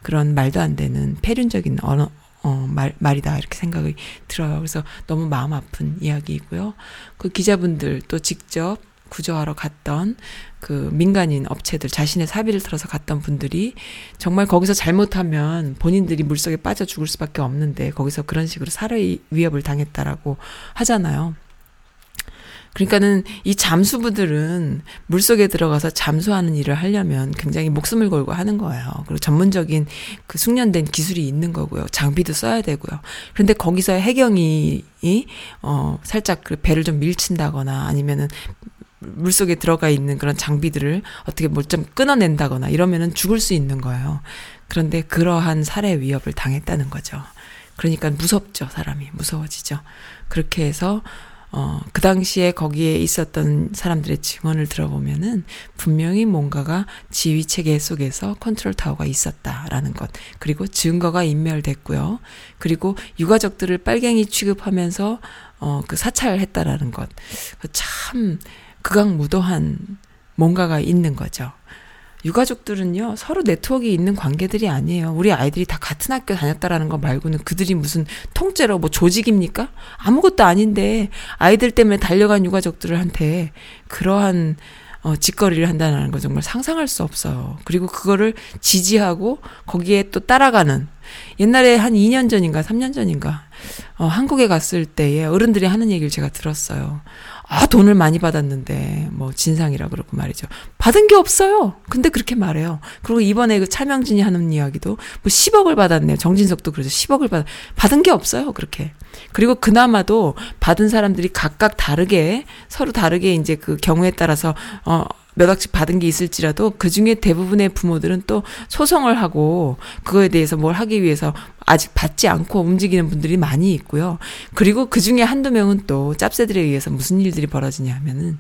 그런 말도 안 되는 폐륜적인 언어, 어, 말, 말이다. 이렇게 생각이 들어요. 그래서 너무 마음 아픈 이야기이고요. 그 기자분들 또 직접 구조하러 갔던 그 민간인 업체들 자신의 사비를 들어서 갔던 분들이 정말 거기서 잘못하면 본인들이 물속에 빠져 죽을 수밖에 없는데 거기서 그런 식으로 살해 위협을 당했다라고 하잖아요. 그러니까는 이 잠수부들은 물속에 들어가서 잠수하는 일을 하려면 굉장히 목숨을 걸고 하는 거예요. 그리고 전문적인 그 숙련된 기술이 있는 거고요. 장비도 써야 되고요. 그런데 거기서 해경이 어 살짝 그 배를 좀 밀친다거나 아니면은 물속에 들어가 있는 그런 장비들을 어떻게 뭘 좀 끊어낸다거나 이러면은 죽을 수 있는 거예요. 그런데 그러한 살해 위협을 당했다는 거죠. 그러니까 무섭죠, 사람이. 무서워지죠. 그렇게 해서 어, 그 당시에 거기에 있었던 사람들의 증언을 들어보면은 분명히 뭔가가 지휘 체계 속에서 컨트롤 타워가 있었다라는 것. 그리고 증거가 인멸됐고요. 그리고 유가족들을 빨갱이 취급하면서 어, 그 사찰했다라는 것. 참 극악무도한 뭔가가 있는 거죠. 유가족들은요, 서로 네트워크 있는 관계들이 아니에요. 우리 아이들이 다 같은 학교 다녔다라는 거 말고는 그들이 무슨 통째로 뭐 조직입니까? 아무것도 아닌데, 아이들 때문에 달려간 유가족들한테 그러한 어, 짓거리를 한다는 거 정말 상상할 수 없어요. 그리고 그거를 지지하고 거기에 또 따라가는 옛날에 한 2년 전인가 3년 전인가 어, 한국에 갔을 때에 어른들이 하는 얘기를 제가 들었어요. 아, 돈을 많이 받았는데, 뭐, 진상이라 그러고 말이죠. 받은 게 없어요. 근데 그렇게 말해요. 그리고 이번에 그 차명진이 하는 이야기도, 뭐, 10억을 받았네요. 정진석도 그러죠. 10억을 받, 받은 게 없어요. 그렇게. 그리고 그나마도 받은 사람들이 각각 다르게, 서로 다르게 이제 그 경우에 따라서, 어, 몇 억씩 받은 게 있을지라도 그 중에 대부분의 부모들은 또 소송을 하고 그거에 대해서 뭘 하기 위해서 아직 받지 않고 움직이는 분들이 많이 있고요. 그리고 그 중에 한두 명은 또 짭새들에 의해서 무슨 일들이 벌어지냐 하면은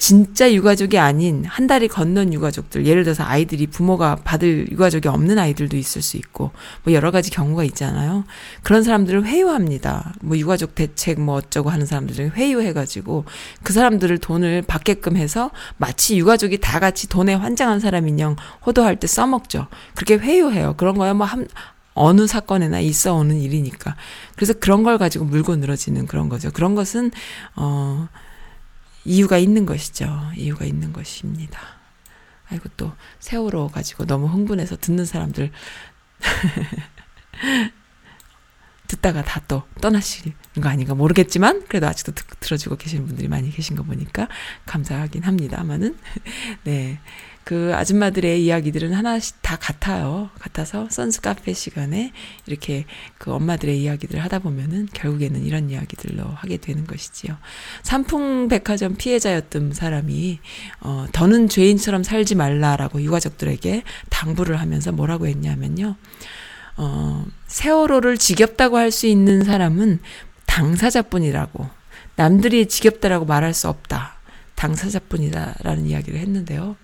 진짜 유가족이 아닌 한 달이 건넌 유가족들 예를 들어서 아이들이 부모가 받을 유가족이 없는 아이들도 있을 수 있고 뭐 여러 가지 경우가 있잖아요. 그런 사람들을 회유합니다. 뭐 유가족 대책 뭐 어쩌고 하는 사람들을 회유해가지고 그 사람들을 돈을 받게끔 해서 마치 유가족이 다 같이 돈에 환장한 사람인형 호도할 때 써먹죠. 그렇게 회유해요. 그런 거야 뭐 한, 어느 사건에나 있어 오는 일이니까. 그래서 그런 걸 가지고 물고 늘어지는 그런 거죠. 그런 것은, 어, 이유가 있는 것이죠. 이유가 있는 것입니다. 아이고, 또, 세월호 가지고 너무 흥분해서 듣는 사람들, (laughs) 듣다가 다 또 떠나시는 거 아닌가 모르겠지만, 그래도 아직도 듣, 들어주고 계시는 분들이 많이 계신 거 보니까 감사하긴 합니다만은, (laughs) 네. 그 아줌마들의 이야기들은 하나씩 다 같아요. 같아서 선스 카페 시간에 이렇게 그 엄마들의 이야기들을 하다 보면은 결국에는 이런 이야기들로 하게 되는 것이지요. 삼풍 백화점 피해자였던 사람이 어 더는 죄인처럼 살지 말라라고 유가족들에게 당부를 하면서 뭐라고 했냐면요. 어 세월호를 지겹다고 할 수 있는 사람은 당사자뿐이라고 남들이 지겹다라고 말할 수 없다. 당사자뿐이다라는 이야기를 했는데요.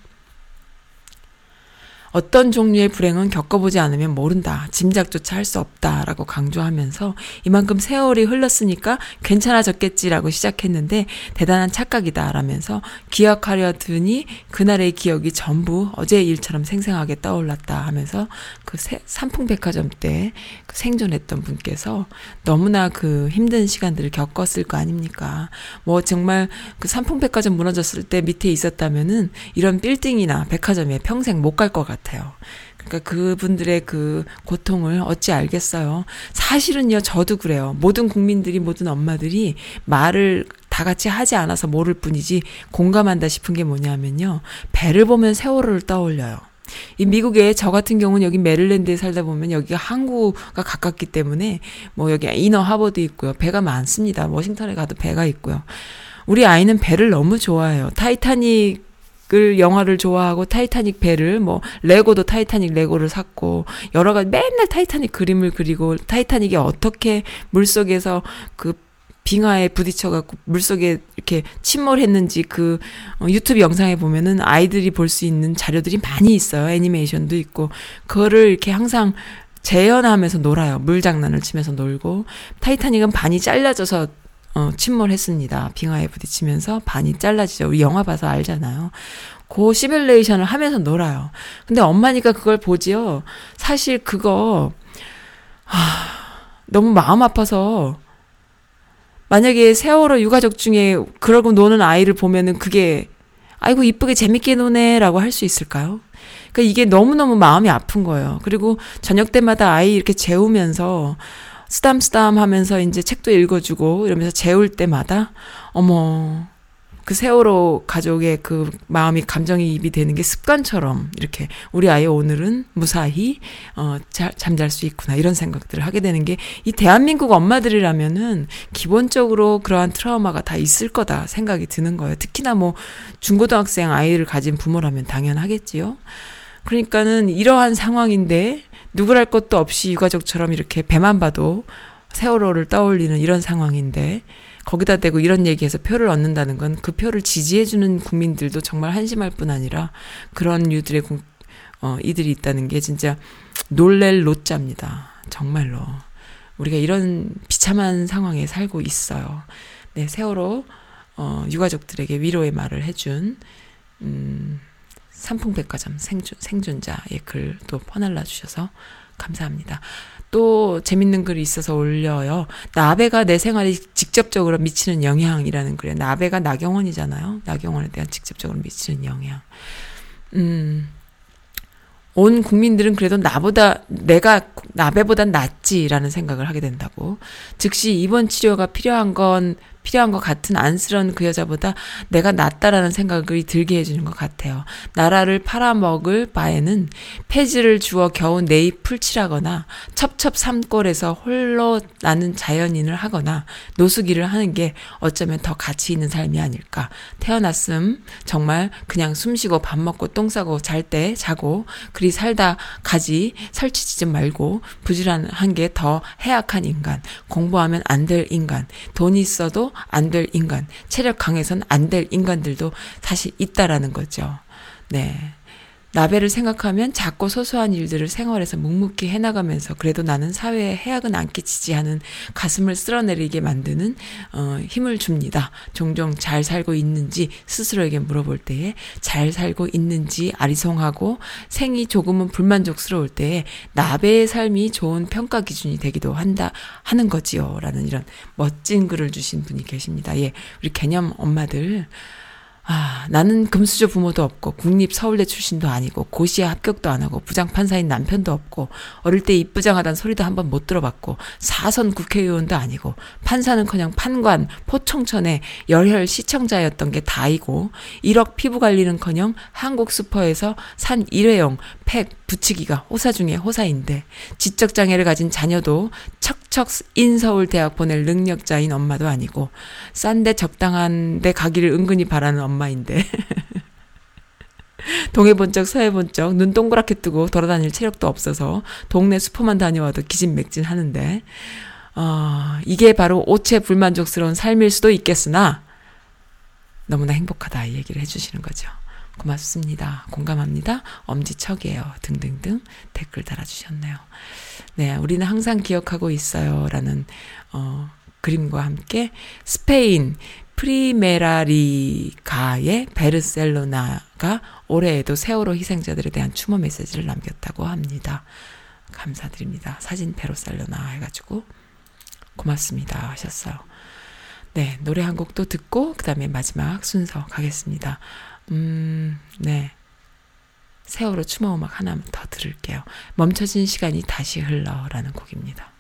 어떤 종류의 불행은 겪어보지 않으면 모른다. 짐작조차 할 수 없다 라고 강조하면서 이만큼 세월이 흘렀으니까 괜찮아졌겠지라고 시작했는데 대단한 착각이다 라면서 기억하려 드니 그날의 기억이 전부 어제의 일처럼 생생하게 떠올랐다 하면서 그 세- 삼풍백화점 때 그 생존했던 분께서 너무나 그 힘든 시간들을 겪었을 거 아닙니까? 뭐 정말 그 삼풍백화점 무너졌을 때 밑에 있었다면은 이런 빌딩이나 백화점에 평생 못 갈 것 같아 요. 그러니까 그분들의 그 고통을 어찌 알겠어요. 사실은요, 저도 그래요. 모든 국민들이, 모든 엄마들이 말을 다 같이 하지 않아서 모를 뿐이지 공감한다 싶은 게 뭐냐면요. 배를 보면 세월호를 떠올려요. 이 미국에 저 같은 경우는 여기 메릴랜드에 살다 보면 여기가 항구가 가깝기 때문에 뭐 여기 Inner Harbor도 있고요. 배가 많습니다. 워싱턴에 가도 배가 있고요. 우리 아이는 배를 너무 좋아해요. 타이타닉 을 영화를 좋아하고 타이타닉 배를 뭐 레고도 타이타닉 레고를 샀고 여러 가지 맨날 타이타닉 그림을 그리고 타이타닉이 어떻게 물속에서 그 빙하에 부딪혀갖고 물속에 이렇게 침몰했는지 그 어, 유튜브 영상에 보면은 아이들이 볼 수 있는 자료들이 많이 있어요. 애니메이션도 있고 그거를 이렇게 항상 재현하면서 놀아요. 물 장난을 치면서 놀고 타이타닉은 반이 잘라져서 어, 침몰했습니다. 빙하에 부딪히면서 반이 잘라지죠. 우리 영화 봐서 알잖아요. 그 시뮬레이션을 하면서 놀아요. 근데 엄마니까 그걸 보지요. 사실 그거 하, 너무 마음 아파서 만약에 세월호 유가족 중에 그러고 노는 아이를 보면은 그게 아이고 이쁘게 재밌게 노네라고 할 수 있을까요? 그러니까 이게 너무너무 마음이 아픈 거예요. 그리고 저녁 때마다 아이 이렇게 재우면서 쓰담쓰담 하면서 이제 책도 읽어주고 이러면서 재울 때마다 어머 그 세월호 가족의 그 마음이 감정이입이 되는 게 습관처럼 이렇게 우리 아이 오늘은 무사히 어 자, 잠잘 수 있구나 이런 생각들을 하게 되는 게 이 대한민국 엄마들이라면은 기본적으로 그러한 트라우마가 다 있을 거다 생각이 드는 거예요. 특히나 뭐 중고등학생 아이를 가진 부모라면 당연하겠지요. 그러니까는 이러한 상황인데 누구랄 것도 없이 유가족처럼 이렇게 배만 봐도 세월호를 떠올리는 이런 상황인데 거기다 대고 이런 얘기해서 표를 얻는다는 건 그 표를 지지해주는 국민들도 정말 한심할 뿐 아니라 그런 유들의 국, 어, 이들이 있다는 게 진짜 놀랠 노자입니다. 정말로. 우리가 이런 비참한 상황에 살고 있어요. 네, 세월호, 어, 유가족들에게 위로의 말을 해준, 음, 삼풍백화점 생존, 생존자의 글 또 퍼날라 주셔서 감사합니다. 또 재밌는 글이 있어서 올려요. 나베가 내 생활에 직접적으로 미치는 영향이라는 글에 나베가 나경원이잖아요. 나경원에 대한 직접적으로 미치는 영향. 음. 온 국민들은 그래도 나보다 내가 나베보단 낫지 같지라는 생각을 하게 된다고. 즉시 입원 치료가 필요한 건 필요한 것 같은 안쓰러운 그 여자보다 내가 낫다라는 생각이 들게 해주는 것 같아요. 나라를 팔아먹을 바에는 폐지를 주어 겨우 내 잎을 칠하거나 첩첩 삼골에서 홀로 나는 자연인을 하거나 노숙일을 하는 게 어쩌면 더 가치 있는 삶이 아닐까. 태어났음 정말 그냥 숨쉬고 밥 먹고 똥 싸고 잘 때 자고 그리 살다 가지 설치지 좀 말고 부지런한 게 더 해악한 인간 공부하면 안 될 인간 돈이 있어도 안 될 인간 체력 강해선 안 될 인간들도 사실 있다라는 거죠. 네. 나베를 생각하면 작고 소소한 일들을 생활에서 묵묵히 해나가면서 그래도 나는 사회에 해악은 안 끼치지 하는 가슴을 쓸어내리게 만드는 어, 힘을 줍니다. 종종 잘 살고 있는지 스스로에게 물어볼 때에 잘 살고 있는지 아리송하고 생이 조금은 불만족스러울 때에 나베의 삶이 좋은 평가 기준이 되기도 한다 하는 거지요라는 이런 멋진 글을 주신 분이 계십니다. 예, 우리 개념 엄마들 아, 나는 금수저 부모도 없고 국립 서울대 출신도 아니고 고시에 합격도 안 하고 부장 판사인 남편도 없고 어릴 때 이쁘장하단 소리도 한 번 못 들어봤고 사선 국회의원도 아니고 판사는커녕 판관 포청천의 열혈 시청자였던 게 다이고 1억 피부 관리는커녕 한국 슈퍼에서 산 일회용 팩 붙이기가 호사 중에 호사인데 지적 장애를 가진 자녀도 척척 인서울 대학 보낼 능력자인 엄마도 아니고 싼데 적당한 데 가기를 은근히 바라는 엄마인데 (laughs) 동해 본적 서해 본적 눈 동그랗게 뜨고 돌아다닐 체력도 없어서 동네 슈퍼만 다녀와도 기진맥진 하는데 어, 이게 바로 오체 불만족스러운 삶일 수도 있겠으나 너무나 행복하다 이 얘기를 해주시는 거죠. 고맙습니다. 공감합니다. 엄지척이에요. 등등등 댓글 달아주셨네요. 네, 우리는 항상 기억하고 있어요. 라는, 어, 그림과 함께 스페인 프리메라리가의 베르셀로나가 올해에도 세월호 희생자들에 대한 추모 메시지를 남겼다고 합니다. 감사드립니다. 사진 베르셀로나 해가지고 고맙습니다 하셨어요. 네, 노래 한 곡도 듣고 그 다음에 마지막 순서 가겠습니다. 음, 네. 세월호 추모 음악 하나 더 들을게요. 멈춰진 시간이 다시 흘러라는 곡입니다.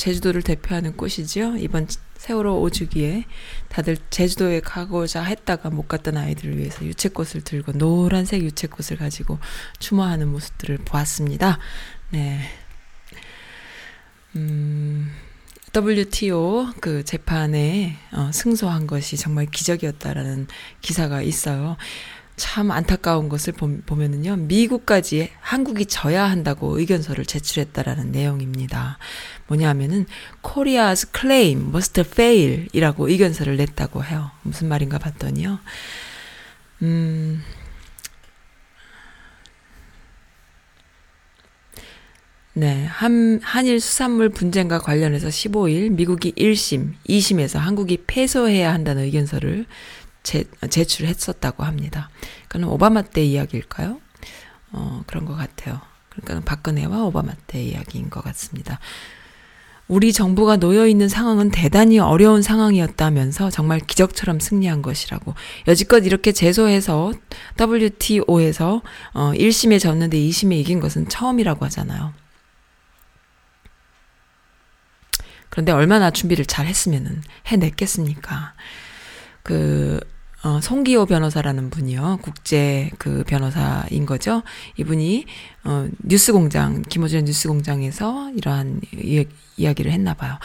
제주도를 대표하는 꽃이지요. 이번 세월호 오주기에 다들 제주도에 가고자 했다가 못 갔던 아이들을 위해서 유채꽃을 들고 노란색 유채꽃을 가지고 추모하는 모습들을 보았습니다. 네. 음, WTO 그 재판에 어, 승소한 것이 정말 기적이었다라는 기사가 있어요. 참 안타까운 것을 보- 보면은요, 미국까지 한국이 져야 한다고 의견서를 제출했다라는 내용입니다. 뭐냐 하면은, Korea's claim must fail 이라고 의견서를 냈다고 해요. 무슨 말인가 봤더니요. 음, 네, 한, 한일 수산물 분쟁과 관련해서 15일 미국이 1심, 2심에서 한국이 패소해야 한다는 의견서를 제, 제출했었다고 합니다. 그러니까 오바마 때 이야기일까요? 어, 그런 것 같아요. 그러니까 박근혜와 오바마 때 이야기인 것 같습니다. 우리 정부가 놓여 있는 상황은 대단히 어려운 상황이었다면서 정말 기적처럼 승리한 것이라고. 여지껏 이렇게 제소해서 WTO에서 어 1심에 졌는데 2심에 이긴 것은 처음이라고 하잖아요. 그런데 얼마나 준비를 잘 했으면은 해냈겠습니까? 그, 어, 송기호 변호사라는 분이요. 국제 그 변호사인 거죠. 이분이, 어, 뉴스 공장, 김호준의 뉴스 공장에서 이러한 이, 이야기를 했나 봐요.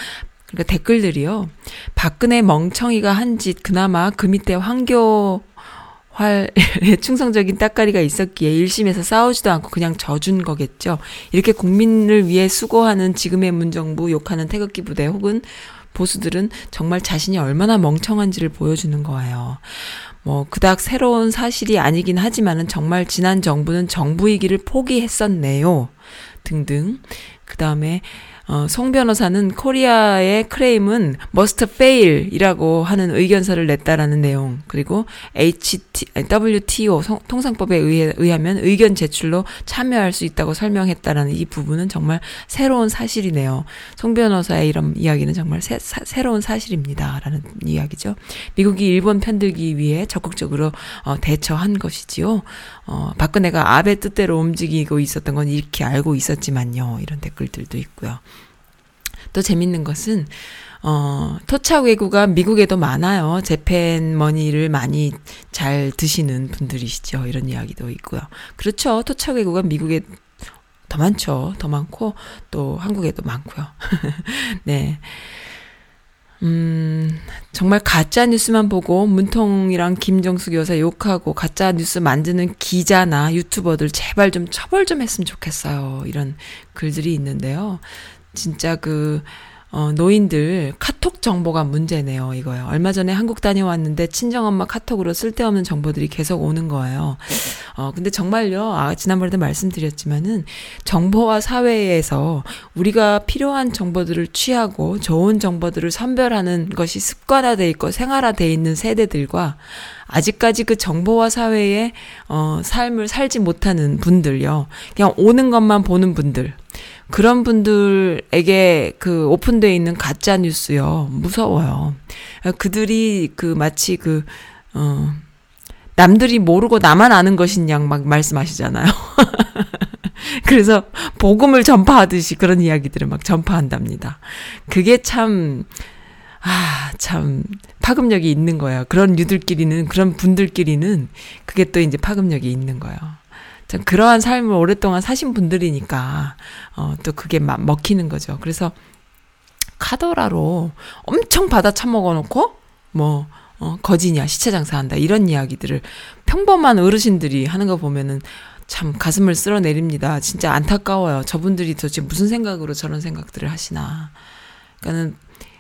그러니까 댓글들이요. 박근혜 멍청이가 한 짓, 그나마 그 밑에 황교, 활에 (laughs) 충성적인 따까리가 있었기에 1심에서 싸우지도 않고 그냥 져준 거겠죠. 이렇게 국민을 위해 수고하는 지금의 문정부 욕하는 태극기 부대 혹은 보수들은 정말 자신이 얼마나 멍청한지를 보여주는 거예요. 뭐 그닥 새로운 사실이 아니긴 하지만은 정말 지난 정부는 정부이기를 포기했었네요. 등등. 그 다음에 어, 송 변호사는 코리아의 크레임은 must fail이라고 하는 의견서를 냈다라는 내용 그리고 HT, WTO 성- 통상법에 의해, 의하면 의견 제출로 참여할 수 있다고 설명했다라는 이 부분은 정말 새로운 사실이네요. 송 변호사의 이런 이야기는 정말 새, 사- 새로운 사실입니다라는 이야기죠. 미국이 일본 편들기 위해 적극적으로 어, 대처한 것이지요. 어, 박근혜가 아베 뜻대로 움직이고 있었던 건 이렇게 알고 있었지만요. 이런 댓글들도 있고요. 또 재밌는 것은 어, 토착 외구가 미국에도 많아요. 재팬 머니를 많이 잘 드시는 분들이시죠. 이런 이야기도 있고요. 그렇죠. 토착 외구가 미국에 더 많죠. 더 많고 또 한국에도 많고요. (laughs) 네. 음, 정말 가짜 뉴스만 보고 문통이랑 김정숙 여사 욕하고 가짜 뉴스 만드는 기자나 유튜버들 제발 좀 처벌 좀 했으면 좋겠어요. 이런 글들이 있는데요. 진짜 그, 어, 노인들 카톡 정보가 문제네요, 이거요. 얼마 전에 한국 다녀왔는데 친정엄마 카톡으로 쓸데없는 정보들이 계속 오는 거예요. 어, 근데 정말요, 아, 지난번에도 말씀드렸지만은 정보화 사회에서 우리가 필요한 정보들을 취하고 좋은 정보들을 선별하는 것이 습관화돼 있고 생활화돼 있는 세대들과 아직까지 그 정보화 사회에 어, 삶을 살지 못하는 분들요. 그냥 오는 것만 보는 분들. 그런 분들에게 그 오픈되어 있는 가짜 뉴스요. 무서워요. 그들이 그 마치 그, 어, 남들이 모르고 나만 아는 것인 양 막 말씀하시잖아요. (laughs) 그래서 복음을 전파하듯이 그런 이야기들을 막 전파한답니다. 그게 참, 아, 참, 파급력이 있는 거예요. 그런 유들끼리는, 그런 분들끼리는 그게 또 이제 파급력이 있는 거예요. 참, 그러한 삶을 오랫동안 사신 분들이니까, 어, 또 그게 막 먹히는 거죠. 그래서 카더라로 엄청 받아 처먹어 놓고, 뭐, 어, 거지냐, 시체 장사한다, 이런 이야기들을 평범한 어르신들이 하는 거 보면은 참 가슴을 쓸어내립니다. 진짜 안타까워요. 저분들이 도대체 무슨 생각으로 저런 생각들을 하시나. 그러니까는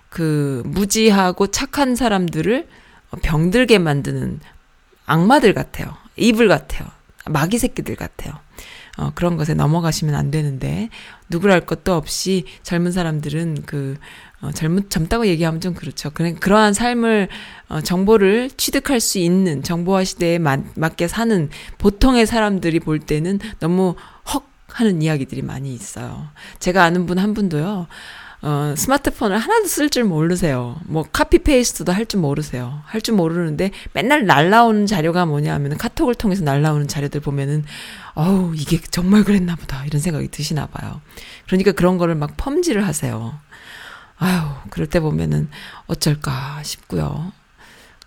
그 무지하고 착한 사람들을 병들게 만드는 악마들 같아요. 이불 같아요. 마귀 새끼들 같아요. 어, 그런 것에 넘어가시면 안 되는데, 누구랄 것도 없이 젊은 사람들은 그, 어, 젊, 젊다고 얘기하면 좀 그렇죠. 그래, 그러한 삶을, 어, 정보를 취득할 수 있는 정보화 시대에 맞, 맞게 사는 보통의 사람들이 볼 때는 너무 헉 하는 이야기들이 많이 있어요. 제가 아는 분 한 분도요, 어, 스마트폰을 하나도 쓸 줄 모르세요. 뭐 카피 페이스트도 할 줄 모르세요. 할 줄 모르는데 맨날 날라오는 자료가 뭐냐 하면 카톡을 통해서 날라오는 자료들 보면은 어우 이게 정말 그랬나 보다 이런 생각이 드시나 봐요. 그러니까 그런 거를 막 펌지를 하세요. 아유 그럴 때 보면은 어쩔까 싶고요.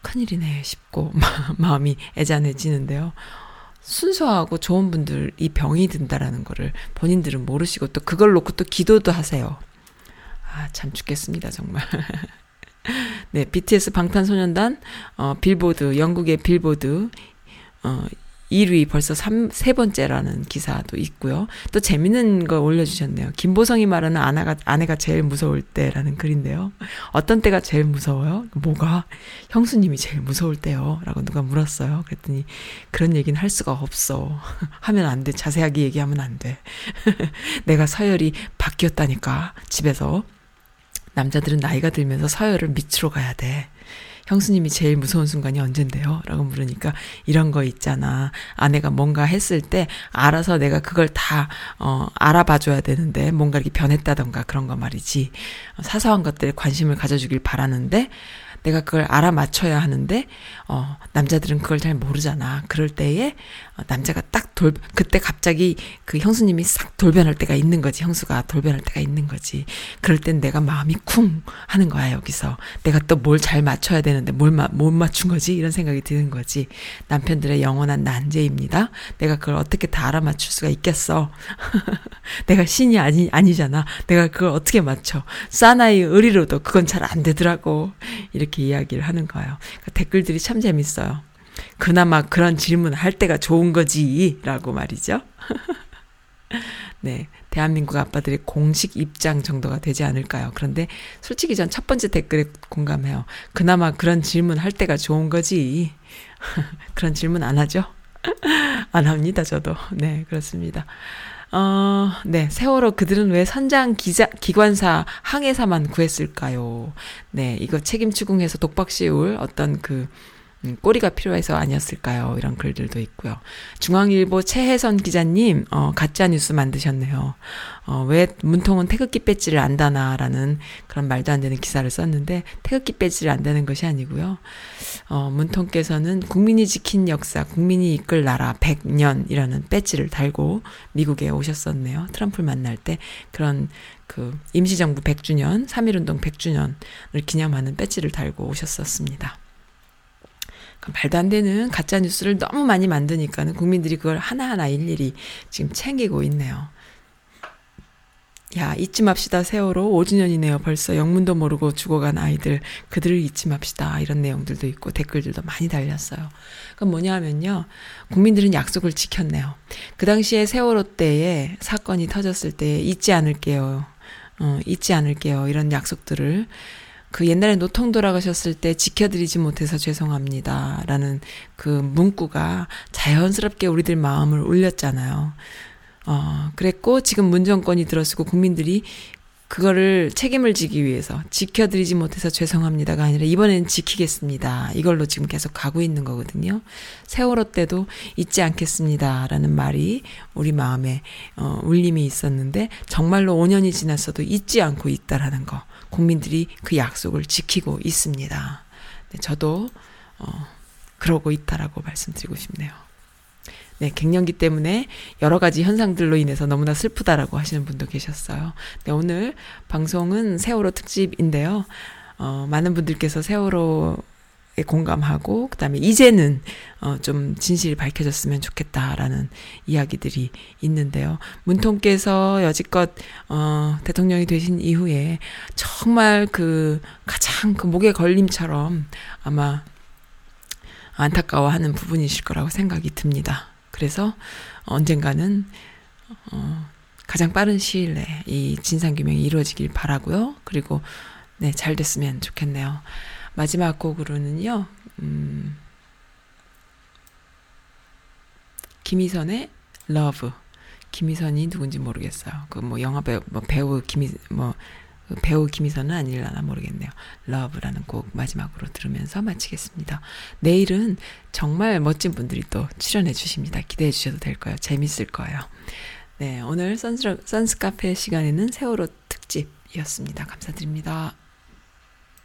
큰일이네 싶고 (laughs) 마음이 애잔해지는데요. 순수하고 좋은 분들 이 병이 든다라는 거를 본인들은 모르시고 또 그걸 놓고 또 기도도 하세요. 아, 참 죽겠습니다, 정말. (laughs) 네, BTS 방탄소년단, 어, 빌보드, 영국의 빌보드, 어, 1위 벌써 3, 세 번째라는 기사도 있고요. 또 재밌는 거 올려주셨네요. 김보성이 말하는 아내가, 아내가 제일 무서울 때라는 글인데요. 어떤 때가 제일 무서워요? 뭐가? 형수님이 제일 무서울 때요. 라고 누가 물었어요. 그랬더니 그런 얘기는 할 수가 없어. (laughs) 하면 안 돼. 자세하게 얘기하면 안 돼. (laughs) 내가 서열이 바뀌었다니까. 집에서. 남자들은 나이가 들면서 서열을 밑으로 가야 돼. 형수님이 제일 무서운 순간이 언젠데요? 라고 물으니까 이런 거 있잖아. 아내가 뭔가 했을 때 알아서 내가 그걸 다, 어, 알아봐 줘야 되는데 뭔가 이렇게 변했다던가 그런 거 말이지. 어, 사소한 것들에 관심을 가져주길 바라는데 내가 그걸 알아맞혀야 하는데, 어, 남자들은 그걸 잘 모르잖아. 그럴 때에, 어, 남자가 딱 돌, 그때 갑자기 그 형수님이 싹 돌변할 때가 있는 거지. 형수가 돌변할 때가 있는 거지. 그럴 땐 내가 마음이 쿵 하는 거야, 여기서. 내가 또 뭘 잘 맞춰야 되는데 뭘 마, 못 맞춘 거지? 이런 생각이 드는 거지. 남편들의 영원한 난제입니다. 내가 그걸 어떻게 다 알아맞출 수가 있겠어. (laughs) 내가 신이 아니, 아니잖아. 내가 그걸 어떻게 맞춰. 사나이 의리로도 그건 잘 안 되더라고. 이렇게 이야기를 하는 거예요. 그 댓글들이 참 재밌어요. 그나마 그런 질문 할 때가 좋은 거지. 라고 말이죠. (laughs) 네. 대한민국 아빠들의 공식 입장 정도가 되지 않을까요? 그런데 솔직히 전 첫 번째 댓글에 공감해요. 그나마 그런 질문 할 때가 좋은 거지. (laughs) 그런 질문 안 하죠? (laughs) 안 합니다, 저도. 네, 그렇습니다. 어, 네. 세월호 그들은 왜 선장 기자, 기관사 항해사만 구했을까요? 네. 이거 책임 추궁해서 독박 씌울 어떤 그, 음, 꼬리가 필요해서 아니었을까요? 이런 글들도 있고요. 중앙일보 최혜선 기자님, 어, 가짜뉴스 만드셨네요. 어, 왜 문통은 태극기 배지를 안 다나라는 그런 말도 안 되는 기사를 썼는데, 태극기 배지를 안 다는 것이 아니고요. 어, 문통께서는 국민이 지킨 역사, 국민이 이끌 나라 100년이라는 배지를 달고 미국에 오셨었네요. 트럼프를 만날 때 그런 그 임시정부 100주년, 3.1운동 100주년을 기념하는 배지를 달고 오셨었습니다. 그 말도 안 되는 가짜 뉴스를 너무 많이 만드니까는 국민들이 그걸 하나하나 일일이 지금 챙기고 있네요. 야, 잊지 맙시다. 세월호 5주년이네요. 벌써 영문도 모르고 죽어간 아이들. 그들을 잊지 맙시다. 이런 내용들도 있고 댓글들도 많이 달렸어요. 그건 뭐냐 하면요. 국민들은 약속을 지켰네요. 그 당시에 세월호 때에 사건이 터졌을 때 잊지 않을게요. 어, 잊지 않을게요. 이런 약속들을 그 옛날에 노통 돌아가셨을 때 지켜드리지 못해서 죄송합니다. 라는 그 문구가 자연스럽게 우리들 마음을 울렸잖아요. 어, 그랬고 지금 문정권이 들어서고 국민들이 그거를 책임을 지기 위해서 지켜드리지 못해서 죄송합니다가 아니라 이번엔 지키겠습니다. 이걸로 지금 계속 가고 있는 거거든요. 세월호 때도 잊지 않겠습니다라는 말이 우리 마음에 어, 울림이 있었는데 정말로 5년이 지났어도 잊지 않고 있다라는 거. 국민들이 그 약속을 지키고 있습니다. 네, 저도 어, 그러고 있다라고 말씀드리고 싶네요. 네, 갱년기 때문에 여러 가지 현상들로 인해서 너무나 슬프다라고 하시는 분도 계셨어요. 네, 오늘 방송은 세월호 특집인데요. 어, 많은 분들께서 세월호에 공감하고, 그 다음에 이제는, 어, 좀 진실이 밝혀졌으면 좋겠다라는 이야기들이 있는데요. 문통께서 여지껏, 어, 대통령이 되신 이후에 정말 그 가장 그 목에 걸림처럼 아마 안타까워하는 부분이실 거라고 생각이 듭니다. 그래서 언젠가는 어, 가장 빠른 시일 내에 이 진상규명이 이루어지길 바라고요. 그리고 네, 잘 됐으면 좋겠네요. 마지막 곡으로는요. 음, 김희선의 Love. 김희선이 누군지 모르겠어요. 그 뭐 영화 배우 뭐 배우 김희 뭐그 배우 김희선은 아닐라나 모르겠네요. 러브라는 곡 마지막으로 들으면서 마치겠습니다. 내일은 정말 멋진 분들이 또 출연해 주십니다. 기대해 주셔도 될 거예요. 재밌을 거예요. 네, 오늘 선스, 선스 카페 시간에는 세월호 특집 이었습니다. 감사드립니다.